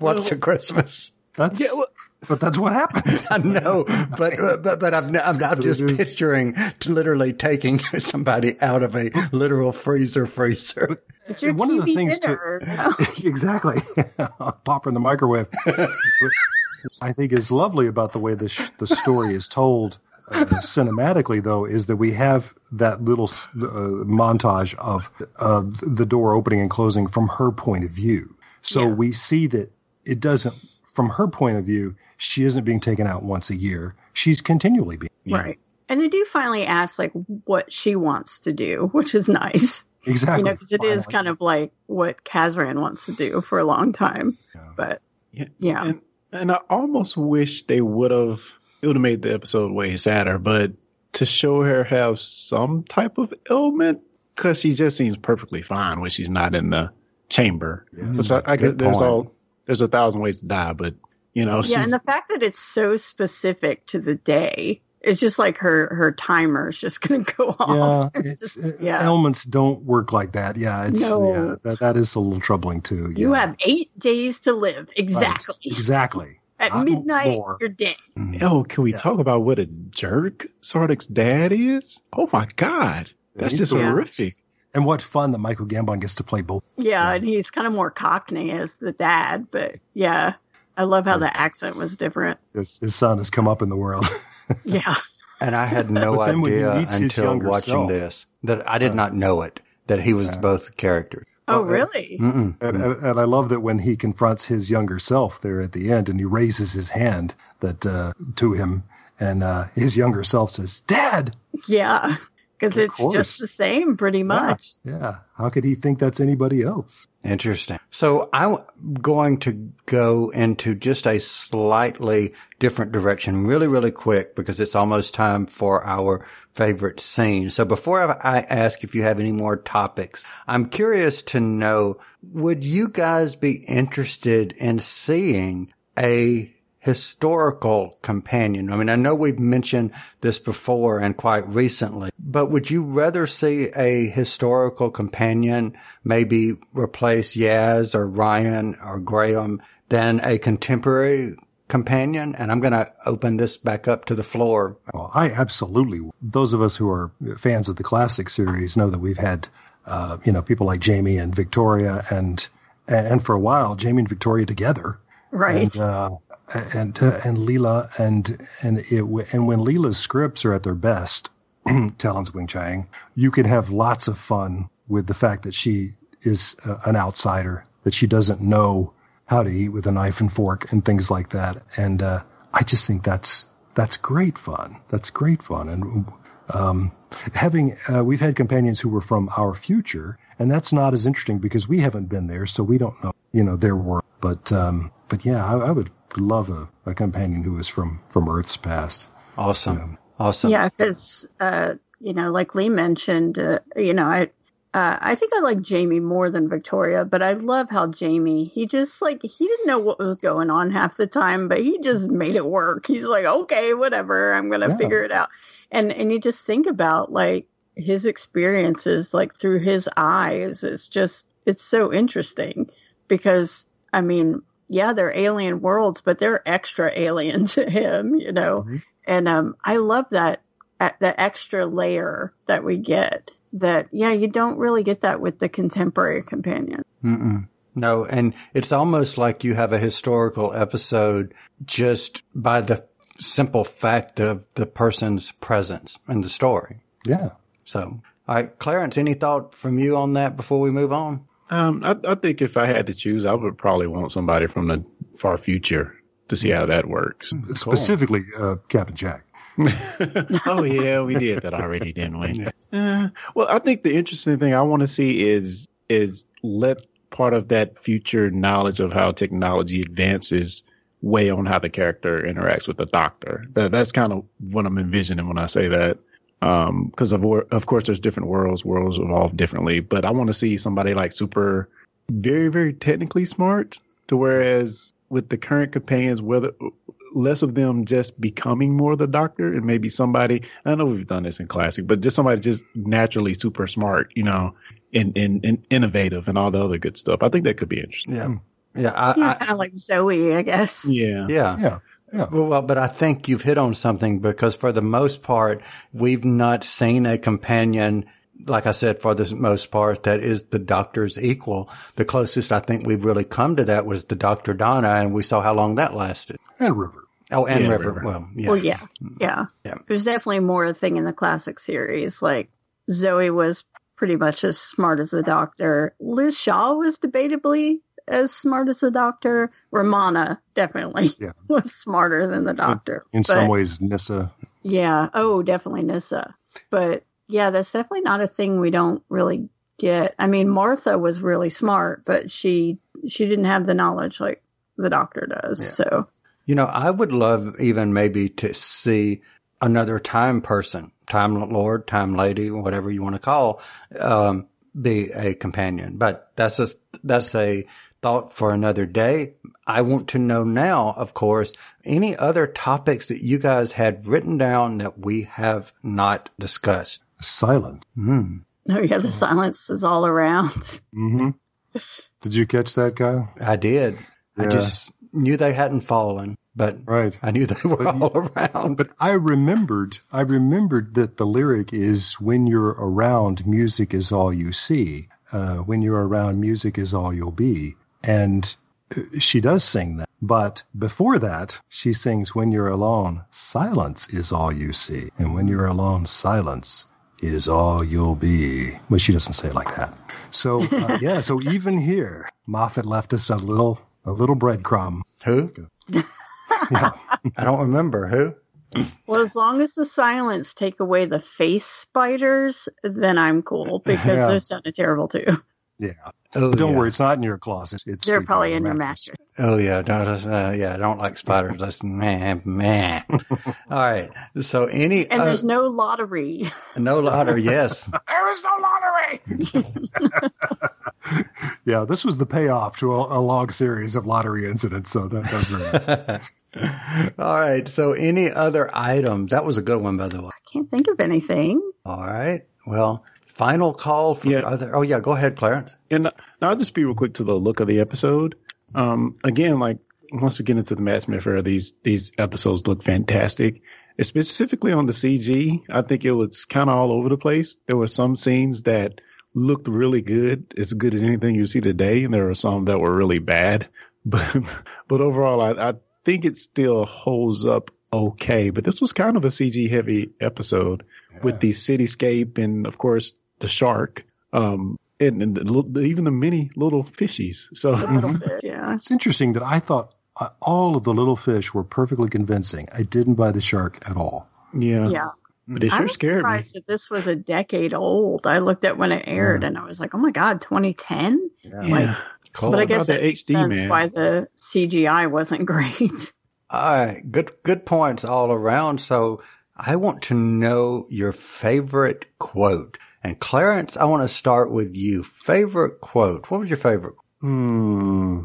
once a Christmas. That's Yeah, well- but that's what happens. I know, but, but, but I'm, I'm, I'm just it is- picturing literally taking somebody out of a literal freezer freezer. It's your One of the things to- dinner. you know? exactly. Pop in the microwave. I think is lovely about the way the sh- the story is told uh, cinematically, though, is that we have that little uh, montage of uh, the door opening and closing from her point of view. So Yeah. we see that it doesn't, from her point of view, she isn't being taken out once a year. She's continually being. Right. And they do finally ask like what she wants to do, which is nice. Exactly. You know, because it is Finally. kind of like what Kazran wants to do for a long time. Yeah. But Yeah. yeah. And and I almost wish they would have it would have made the episode way sadder, but to show her have some type of ailment because she just seems perfectly fine when she's not in the chamber. Yes. Which I, I Good get there's point. all there's a thousand ways to die, but you know, yeah, and the fact that it's so specific to the day, it's just like her her timer is just going to go Yeah, off. it's, Just- uh, yeah. ailments don't work like that. Yeah, it's No. yeah, that that is a little troubling too. Yeah. You have eight days to live. Right. Exactly. exactly. At Not midnight, more. you're dead. oh, can we Yeah. talk about what a jerk Sardick's dad is? Oh my god, that's He's just the worst. horrific. And what fun that Michael Gambon gets to play both. Yeah, and he's kind of more cockney as the dad, but yeah, I love how the accent was different. His, his son has come up in the world. Yeah. And I had no But then when he idea until watching self- this that I did not know it, that he was both characters. Oh, really? And, and, and I love that when he confronts his younger self there at the end, and he raises his hand that uh, to him, and uh, his younger self says, "Dad." Yeah, because it's course. just the same, pretty much. Yeah. How could he think that's anybody else? Interesting. So I'm going to go into just a slightly different direction really, really quick because it's almost time for our favorite scene. So before I I ask if you have any more topics, I'm curious to know, would you guys be interested in seeing a historical companion? I mean, I know we've mentioned this before and quite recently, but would you rather see a historical companion maybe replace Yaz or Ryan or Graham than a contemporary companion? And I'm going to open this back up to the floor. Well, I absolutely. Those of us who are fans of the classic series know that we've had, uh, you know, people like Jamie and Victoria, and and for a while, Jamie and Victoria together, Right. And uh, and uh, and Leela, and and it and when Leela's scripts are at their best, Talon's Weng-Chiang, you can have lots of fun with the fact that she is uh, an outsider, that she doesn't know how to eat with a knife and fork and things like that. And uh, I just think that's that's great fun. That's great fun. And um, having uh, we've had companions who were from our future, and that's not as interesting because we haven't been there, so we don't know you know their world. But um, but yeah, I, I would love a, a companion who is from from Earth's past. Awesome. Awesome. Yeah, because uh, you know, like Lee mentioned, uh, you know, I uh, I think I like Jamie more than Victoria, but I love how Jamie he just like he didn't know what was going on half the time, but he just made it work. He's like, okay, whatever, I'm gonna Yeah. figure it out. And and you just think about like his experiences like through his eyes. It's just it's so interesting because I mean, yeah, they're alien worlds, but they're extra alien to him, you know. And um, I love that uh, the extra layer that we get. That yeah, you don't really get that with the contemporary companion. Mm-mm. No, and it's almost like you have a historical episode just by the simple fact of the person's presence in the story. Yeah. So, all right, Clarence, any thought from you on that before we move on? Um, I, I think if I had to choose, I would probably want somebody from the far future to see how that works. Specifically, uh, Captain Jack. oh yeah, we did that already, didn't we? Uh, well, I think the interesting thing I want to see is is let part of that future knowledge of how technology advances weigh on how the character interacts with the doctor. That that's kind of what I'm envisioning when I say that. Um, cause of, wor- of course there's different worlds, worlds evolve differently, but I want to see somebody like super, very, very technically smart to whereas with the current companions, whether less of them just becoming more the doctor and maybe somebody, I know we've done this in classic, but just somebody just naturally super smart, you know, and, and, and innovative and all the other good stuff. I think that could be interesting. Yeah. Yeah. I, Yeah, I, kind of like Zoe, I guess. Yeah. yeah. Yeah. Yeah. Well, well, but I think you've hit on something because for the most part, we've not seen a companion, like I said, for the most part, that is the doctor's equal. The closest I think we've really come to that was the Dr. Donna, and we saw how long that lasted. And River. Oh, and Yeah, River. River. Well, yeah. Well, yeah, yeah. Yeah. There's definitely more a thing in the classic series. Like Zoe was pretty much as smart as the Doctor. Liz Shaw was debatably as smart as the Doctor. Romana definitely Yeah. was smarter than the Doctor. In But- some ways, Nyssa. Yeah. Oh, definitely Nyssa. But yeah, that's definitely not a thing we don't really get. I mean, Martha was really smart, but she she didn't have the knowledge like the Doctor does. So You know, I would love even maybe to see another time person, time lord, time lady, whatever you want to call, um, be a companion. But that's a, that's a thought for another day. I want to know now, of course, any other topics that you guys had written down that we have not discussed. Silence. Hmm. oh yeah, the silence is all around. Mm-hmm. Did you catch that, Kyle? I did. I just knew they hadn't fallen, but Right. I knew they were all around. But I remembered, I remembered that the lyric is "When you're around, music is all you see. Uh, when you're around, music is all you'll be." And she does sing that. But before that, she sings, "When you're alone, silence is all you see. And when you're alone, silence is all you'll be. Well, she doesn't say it like that. So uh, yeah, so even here, Moffat left us a little a little breadcrumb. Who? Yeah. I don't remember who. Well, as long as the silence take away the face spiders, then I'm cool because Yeah. those sounded terrible too. Yeah. Oh, Don't yeah. worry, it's not in your closet. It's They're probably in your mattress. mattress. Oh yeah, no, that's, uh, yeah, I don't like spiders. That's man, man. All right. So any And uh, there's no lottery. no lottery? Yes. There is no lottery. Yeah, this was the payoff to a, a long series of lottery incidents. So that, does very. All right. So any other items? That was a good one, by the way. I can't think of anything. All right. Well, final call for Yeah. other. Oh yeah, go ahead, Clarence. And now I'll just be real quick to the look of the episode. Um, again, like once we get into the Matt Smith era, these these episodes look fantastic. Specifically on the CG, I think it was kind of all over the place. There were some scenes that looked really good, as good as anything you see today, and there were some that were really bad. But but overall, I, I think it still holds up okay. But this was kind of a CG heavy episode with the cityscape and of course the shark. Um, and, and the, little- even the many little fishies. So Little bit, yeah. It's interesting that I thought uh, all of the little fish were perfectly convincing. I didn't buy the shark at all. yeah, Yeah. but it I sure was scared me. surprised that this was a decade old. I looked at when it aired and I was like, oh my God, 2010? Yeah, Cool. But I guess that it makes HD, sense man. why the CGI wasn't great. All right. Good. Good points all around. So I want to know your favorite quote. And Clarence, I want to start with you. Favorite quote. What was your favorite? Hmm.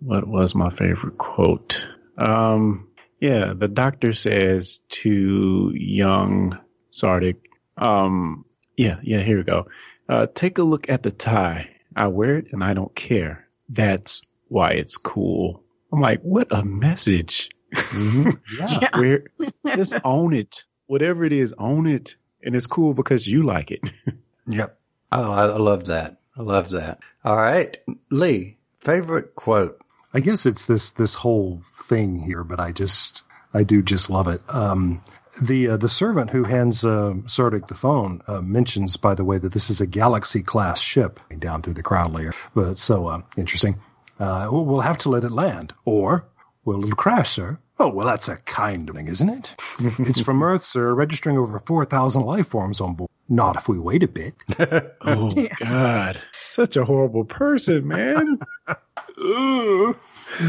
What was my favorite quote? Um, yeah, the doctor says to young Sardick, um, yeah, yeah, here we go. Uh, take a look at the tie. I wear it and I don't care. That's why it's cool. I'm like, what a message. Yeah. Wear, just own it. Whatever it is, own it. And it's cool because you like it. Yep. Oh, I I love that. I love that. All right. Lee, favorite quote. I guess it's this this whole thing here, but I just I do just love it. Um, the uh, the servant who hands uh, Sardick the phone uh, mentions, by the way, that this is a Galaxy class ship down through the crown layer. But so uh, interesting. Uh, we'll we'll have to let it land, or will it crash, sir? Oh well, that's a kind of thing, isn't it? it's from Earth, sir, registering over four thousand life forms on board. Not if we wait a bit. Oh God, such a horrible person, man.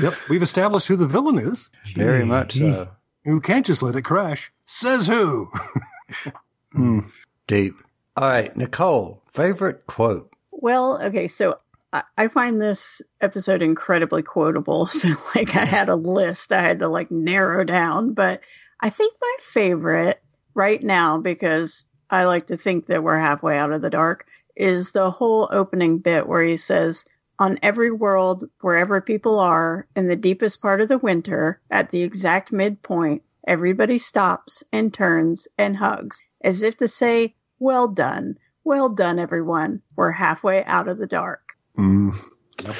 yep, we've established who the villain is. Very hmm. much so. Who can't just let it crash? Says who? Hmm. Deep. All right. Nicole, favorite quote. Well, okay, so I, find this episode incredibly quotable. So, like, I had a list I had to like narrow down, but I think my favorite right now, because I like to think that we're halfway out of the dark, is the whole opening bit where he says, on every world, wherever people are, in the deepest part of the winter, at the exact midpoint, everybody stops and turns and hugs, as if to say, Well done. Well done, everyone. We're halfway out of the dark. Mm.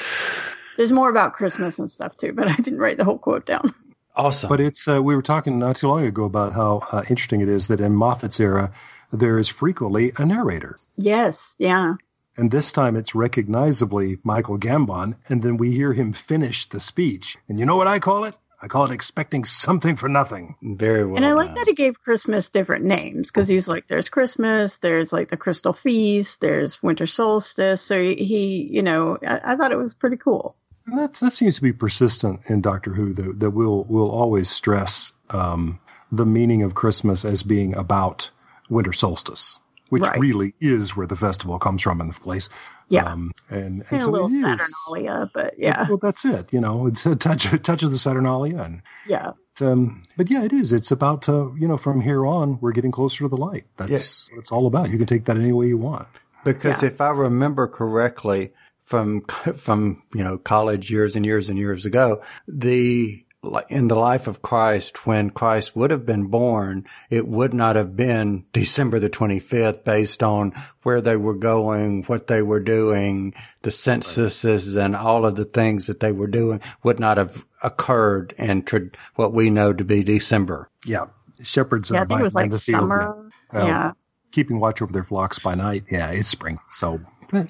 There's more about Christmas and stuff too, but I didn't write the whole quote down. Awesome. But it's uh, we were talking not too long ago about how uh, interesting it is that in Moffat's era there is frequently a narrator, Yes, yeah. and this time it's recognizably Michael Gambon, and then we hear him finish the speech. And you know what I call it? I call it expecting something for nothing. Very well. and I like done. that he gave Christmas different names because he's like, there's Christmas, there's like the Crystal Feast, there's Winter Solstice. So he, he you know, I, I thought it was pretty cool. And that's, that seems to be persistent in Doctor Who, that, that we'll, we'll always stress um, the meaning of Christmas as being about winter solstice, which Right. really is where the festival comes from in the place. Yeah. Um, and, and And a so little it is. Saturnalia, but yeah, Well, that's it. You know, it's a touch, a touch of the Saturnalia. And, yeah. um, but yeah, it is. It's about, uh, you know, from here on, we're getting closer to the light. That's what it's all about. You can take that any way you want. Because Yeah. if I remember correctly from, from, you know, college years and years and years ago, the, in the life of Christ, when Christ would have been born, it would not have been December the 25th based on where they were going, what they were doing, the censuses and all of the things that they were doing would not have occurred in tra- what we know to be December. Yeah. Shepherds. Yeah, uh, I think it was by- by like the field, summer. yeah. Yeah. keeping watch over their flocks by night. Yeah, it's spring, so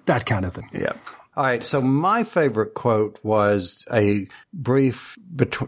that kind of thing. Yeah. All right. So my favorite quote was a brief,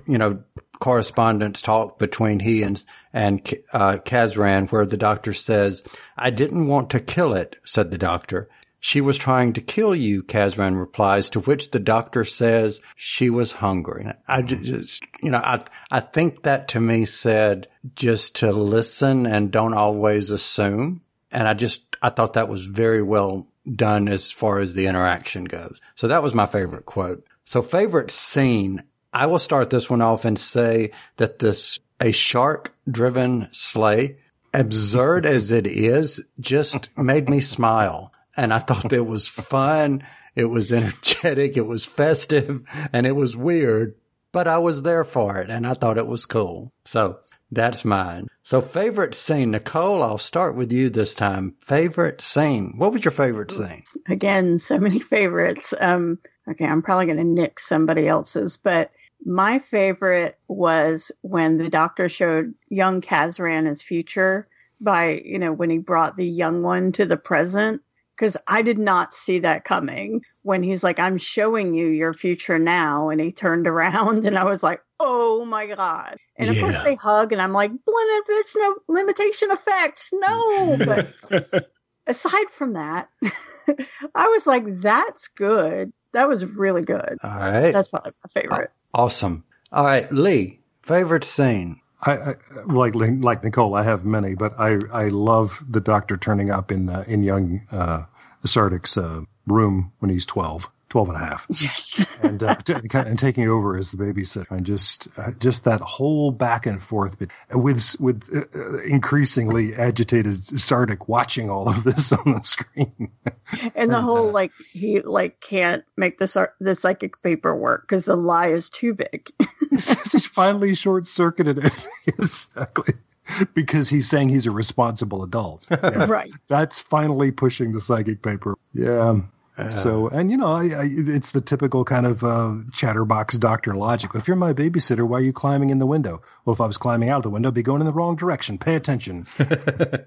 you know, correspondence talk between he and and uh, Kazran, where the doctor says, "I didn't want to kill it," said the doctor. She was trying to kill you, Kazran replies, to which the doctor says she was hungry. I just, you know, I, I think that to me said just to listen and don't always assume. And I just, I thought that was very well done as far as the interaction goes. So that was my favorite quote. So favorite scene, I will start this one off and say that this, a shark driven sleigh, absurd as it is, just made me smile and I thought it was fun. It was energetic. It was festive and it was weird, but I was there for it and I thought it was cool. So that's mine. So favorite scene, Nicole, I'll start with you this time. Favorite scene. What was your favorite scene? Again, so many favorites. Um, okay, I'm probably going to nick somebody else's, but my favorite was when the doctor showed young Kazran his future by, you know, when he brought the young one to the present because I did not see that coming when he's like, I'm showing you your future now. And he turned around and I was like, oh my God. And of course they hug and I'm like, it's no limitation effect. No. But aside from that, I was like, that's good. That was really good. All right. That's probably my favorite. Awesome. All right. Lee, favorite scene. I, I, like like Nicole, I have many, but I I love the doctor turning up in uh, in young uh, Sardick's uh, room when he's 12, 12 and a half. Yes. and, uh, t- and taking over as the babysitter and just, uh, just that whole back and forth with, with uh, increasingly agitated Sardick watching all of this on the screen. and the whole, like, he, like, can't make the, the psychic paper work because the lie is too big. he's finally short circuited it. exactly. because he's saying he's a responsible adult. Yeah. right. That's finally pushing the psychic paper. Yeah. Uh, so, and you know, I, I, it's the typical kind of uh, chatterbox doctor logic. If you're my babysitter, why are you climbing in the window? Well, if I was climbing out of the window, I'd be going in the wrong direction. Pay attention.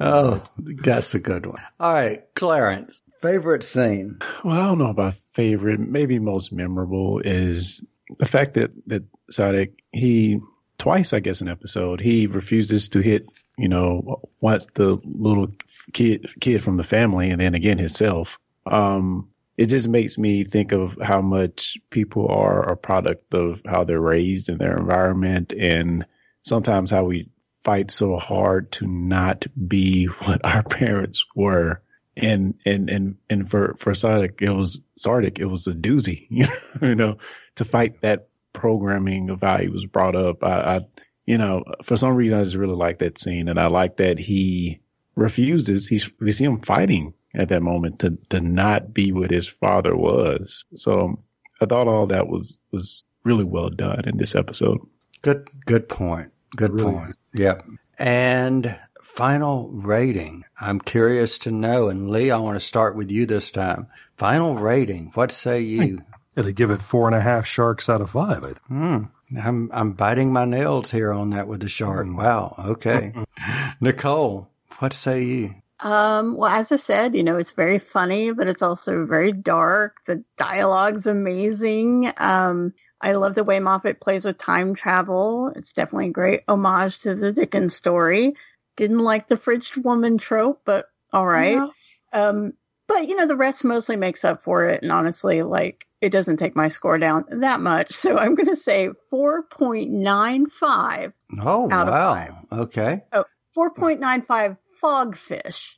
oh, that's a good one. All right, Clarence, favorite scene. Well, I don't know about favorite. Maybe most memorable is the fact that that Sardick he twice, I guess, an episode, he refuses to hit, you know, once the little kid kid from the family, and then again himself. Um, it just makes me think of how much people are a product of how they're raised and their environment, and sometimes how we fight so hard to not be what our parents were. And and and and for for Sardick, it was Sardick, it was a doozy, you know, to fight that programming of how he was brought up. I, I, you know, for some reason, I just really like that scene, and I like that he refuses. He's we see him fighting at that moment to to not be what his father was. So I thought all that was was really well done in this episode. Good, good point. Good really point. Yep. And final rating. I'm curious to know, and Lee, I want to start with you this time. Final rating. What say you? It'll give it four and a half sharks out of five. Hmm. I'm I'm biting my nails here on that with the shark. Mm. Wow. Okay. Nicole, what say you? Um, well, as I said, you know, it's very funny, but it's also very dark. The dialogue's amazing. Um, I love the way Moffat plays with time travel. It's definitely a great homage to the Dickens story. Didn't like the fridged woman trope, but all right. Yeah. Um, but you know, the rest mostly makes up for it. And honestly, like, it doesn't take my score down that much. So I'm going to say 4.95. Oh, wow. Okay. Oh, 4.95 fogfish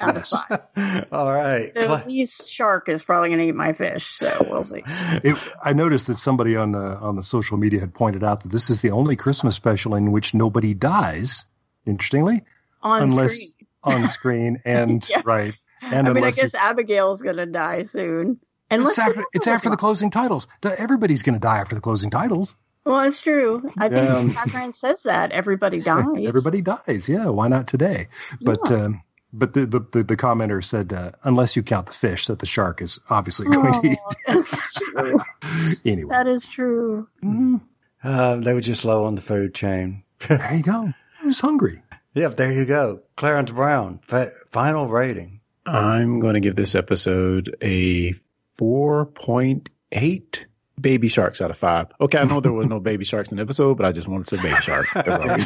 out of five. All right. So least shark is probably going to eat my fish. So we'll see. It, I noticed that somebody on the, on the social media had pointed out that this is the only Christmas special in which nobody dies, interestingly. On unless, screen. On screen and, yeah. right. And I mean, I guess Abigail's going to die soon. Unless it's after, it's after the closing titles. Everybody's going to die after the closing titles. Well, it's true. I think um, Catherine says that everybody dies. Everybody dies. Yeah. Why not today? But yeah. um, but the, the the, the commenter said uh, unless you count the fish that the shark is obviously going oh, to eat. That's true. anyway, that is true. Mm-hmm. Uh, they were just low on the food chain. there you go. I was hungry. Yep, there you go. Clarence Brown, fa- final rating. I'm going to give this episode a 4.8 baby sharks out of five. Okay, I know there were no baby sharks in the episode, but I just wanted to say baby shark. They, were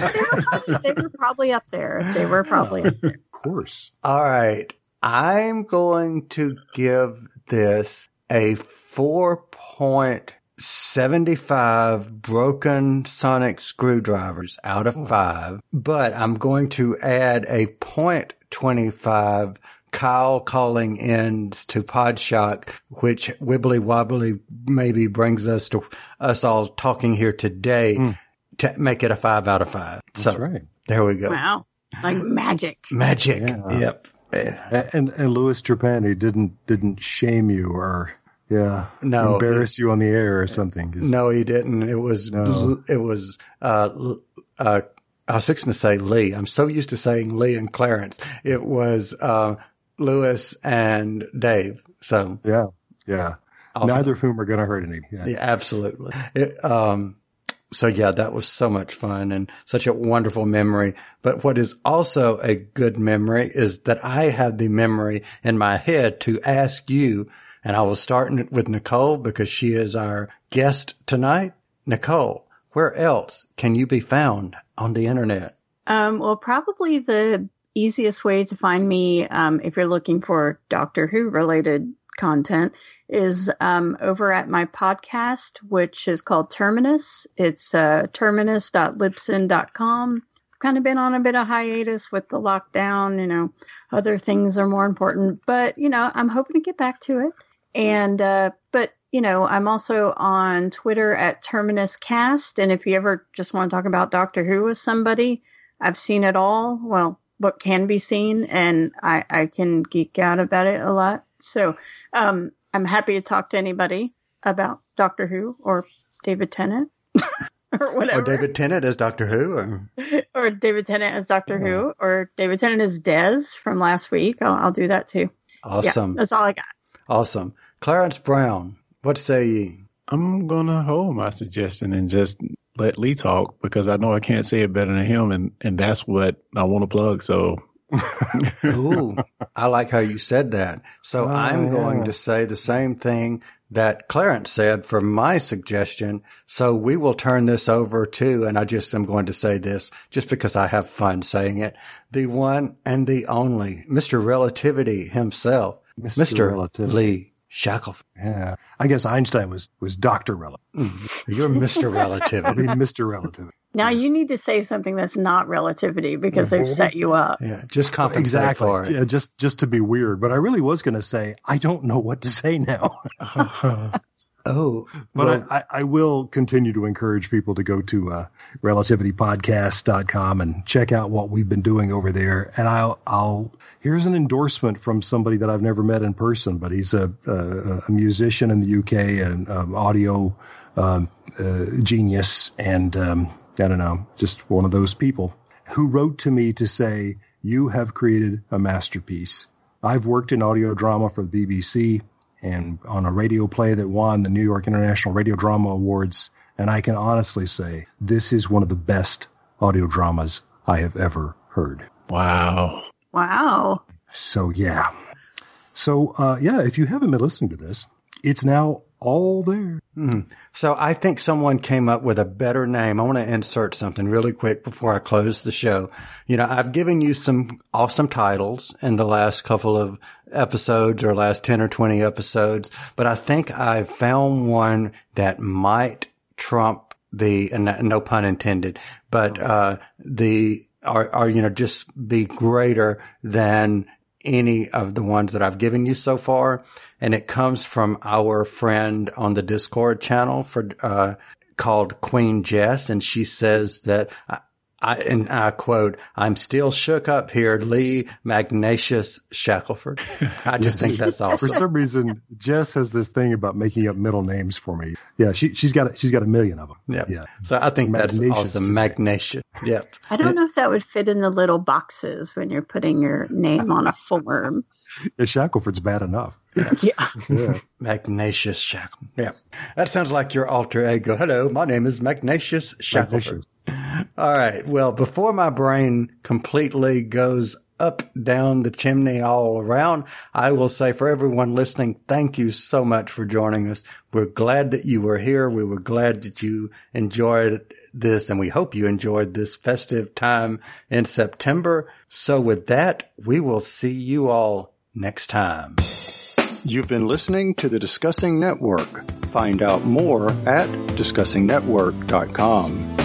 probably, they were probably up there. They were probably up there. Of course. All right. I'm going to give this a 4.75 broken sonic screwdrivers out of oh. five, but I'm going to add a 0.25 Kyle calling in to Podshock, which wibbly wobbly maybe brings us to us all talking here today to make it a five out of five. That's so right. there we go. Wow. Like magic. Magic. Yeah. Yep. A- And and Louis Trapani didn't didn't shame you or yeah No, embarrass you on the air or something. No, he didn't. It was, No. it was, uh, uh, I was fixing to say Lee. I'm so used to saying Lee and Clarence. It was, uh, Louis and Dave. So yeah, yeah. Awesome. Neither of whom are going to hurt any. Yeah. yeah, absolutely. It, um, so yeah, that was so much fun and such a wonderful memory. But what is also a good memory is that I had the memory in my head to ask you, and I will start with Nicole because she is our guest tonight. Nicole, where else can you be found on the internet? Um, well, probably the easiest way to find me, um, if you're looking for Doctor Who related content, is um, over at my podcast, which is called Terminus. It's uh, terminus.libsyn.com. Kind of been on a bit of hiatus with the lockdown. You know, other things are more important, but you know, I'm hoping to get back to it. And uh, but you know, I'm also on Twitter at Terminus Cast, and if you ever just want to talk about Doctor Who with somebody, I've seen it all. Well, what can be seen, and I, I can geek out about it a lot. So um, I'm happy to talk to anybody about Doctor Who or David Tennant or whatever, Or David Tennant as Doctor Who? Or, or David Tennant as Doctor Who, or David Tennant as Dez from last week. I'll, I'll do that too. awesome. Yeah, that's all I got. awesome. Clarence Brown, what say ye? I'm going to hold my suggestion and just let Lee talk because I know I can't say it better than him, and, and that's what I want to plug. So Ooh, I like how you said that. So Oh, I'm going yeah. to say the same thing that Clarence said for my suggestion. So we will turn this over to, and I just am going to say this just because I have fun saying it, the one and the only Mr. Relativity himself, Mr. Mr. Relativity. Lee Shackleford. Yeah. I guess Einstein was was Doctor Relative. Mm-hmm. You're Mr. I Relativity. mean, Mr. Relativity. Now you need to say something that's not relativity because they've mm-hmm. set you up. Yeah, just compensate Exactly. for it. Yeah, just just to be weird. But I really was going to say I don't know what to say now. Uh-huh. Oh, But well, I, I, will continue to encourage people to go to uh, relativitypodcast.com and check out what we've been doing over there. And I'll, I'll, here's an endorsement from somebody that I've never met in person, but he's a, a, a musician in the UK and um, audio um, uh, genius. And um, I don't know, just one of those people who wrote to me to say, you have created a masterpiece. I've worked in audio drama for the BBC and on a radio play that won the New York International Radio Drama Awards. And I can honestly say this is one of the best audio dramas I have ever heard. wow. Wow. So yeah. So uh, yeah, if you haven't been listening to this, it's now all there. So I think someone came up with a better name. I want to insert something really quick before I close the show. You know, I've given you some awesome titles in the last couple of episodes or last 10 or 20 episodes, but I think I found one that might trump the, no pun intended, but, uh, the, are, are, you know, just be greater than any of the ones that I've given you so far. And it comes from our friend on the Discord channel for, uh, called Queen Jess. And she says that I, I, and I quote, I'm still shook up here, Lee Magnatius Shackleford. I just think that's awesome. For some reason, Jess has this thing about making up middle names for me. Yeah, she she's got she's got a million of them. Yep. Yeah. So I think that's Magnatius awesome. today. Magnatius. Yep. I don't know if that would fit in the little boxes when you're putting your name on a form. Yeah, Shackleford's bad enough. Yeah. Yeah. Magnatius Shackle. Yeah. That sounds like your alter ego. Hello, my name is Magnatius Shackleford. All right. Well, before my brain completely goes up, down the chimney, all around, I will say for everyone listening, thank you so much for joining us. We're glad that you were here. We were glad that you enjoyed this and we hope you enjoyed this festive time in September. So with that, we will see you all next time. You've been listening to the Discussing Network. Find out more at discussingnetwork.com.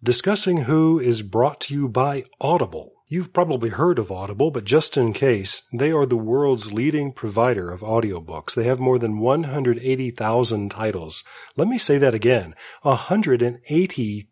Discussing Who is brought to you by Audible. You've probably heard of Audible, but just in case, they are the world's leading provider of audiobooks. They have more than 180,000 titles. Let me say that again. 180,000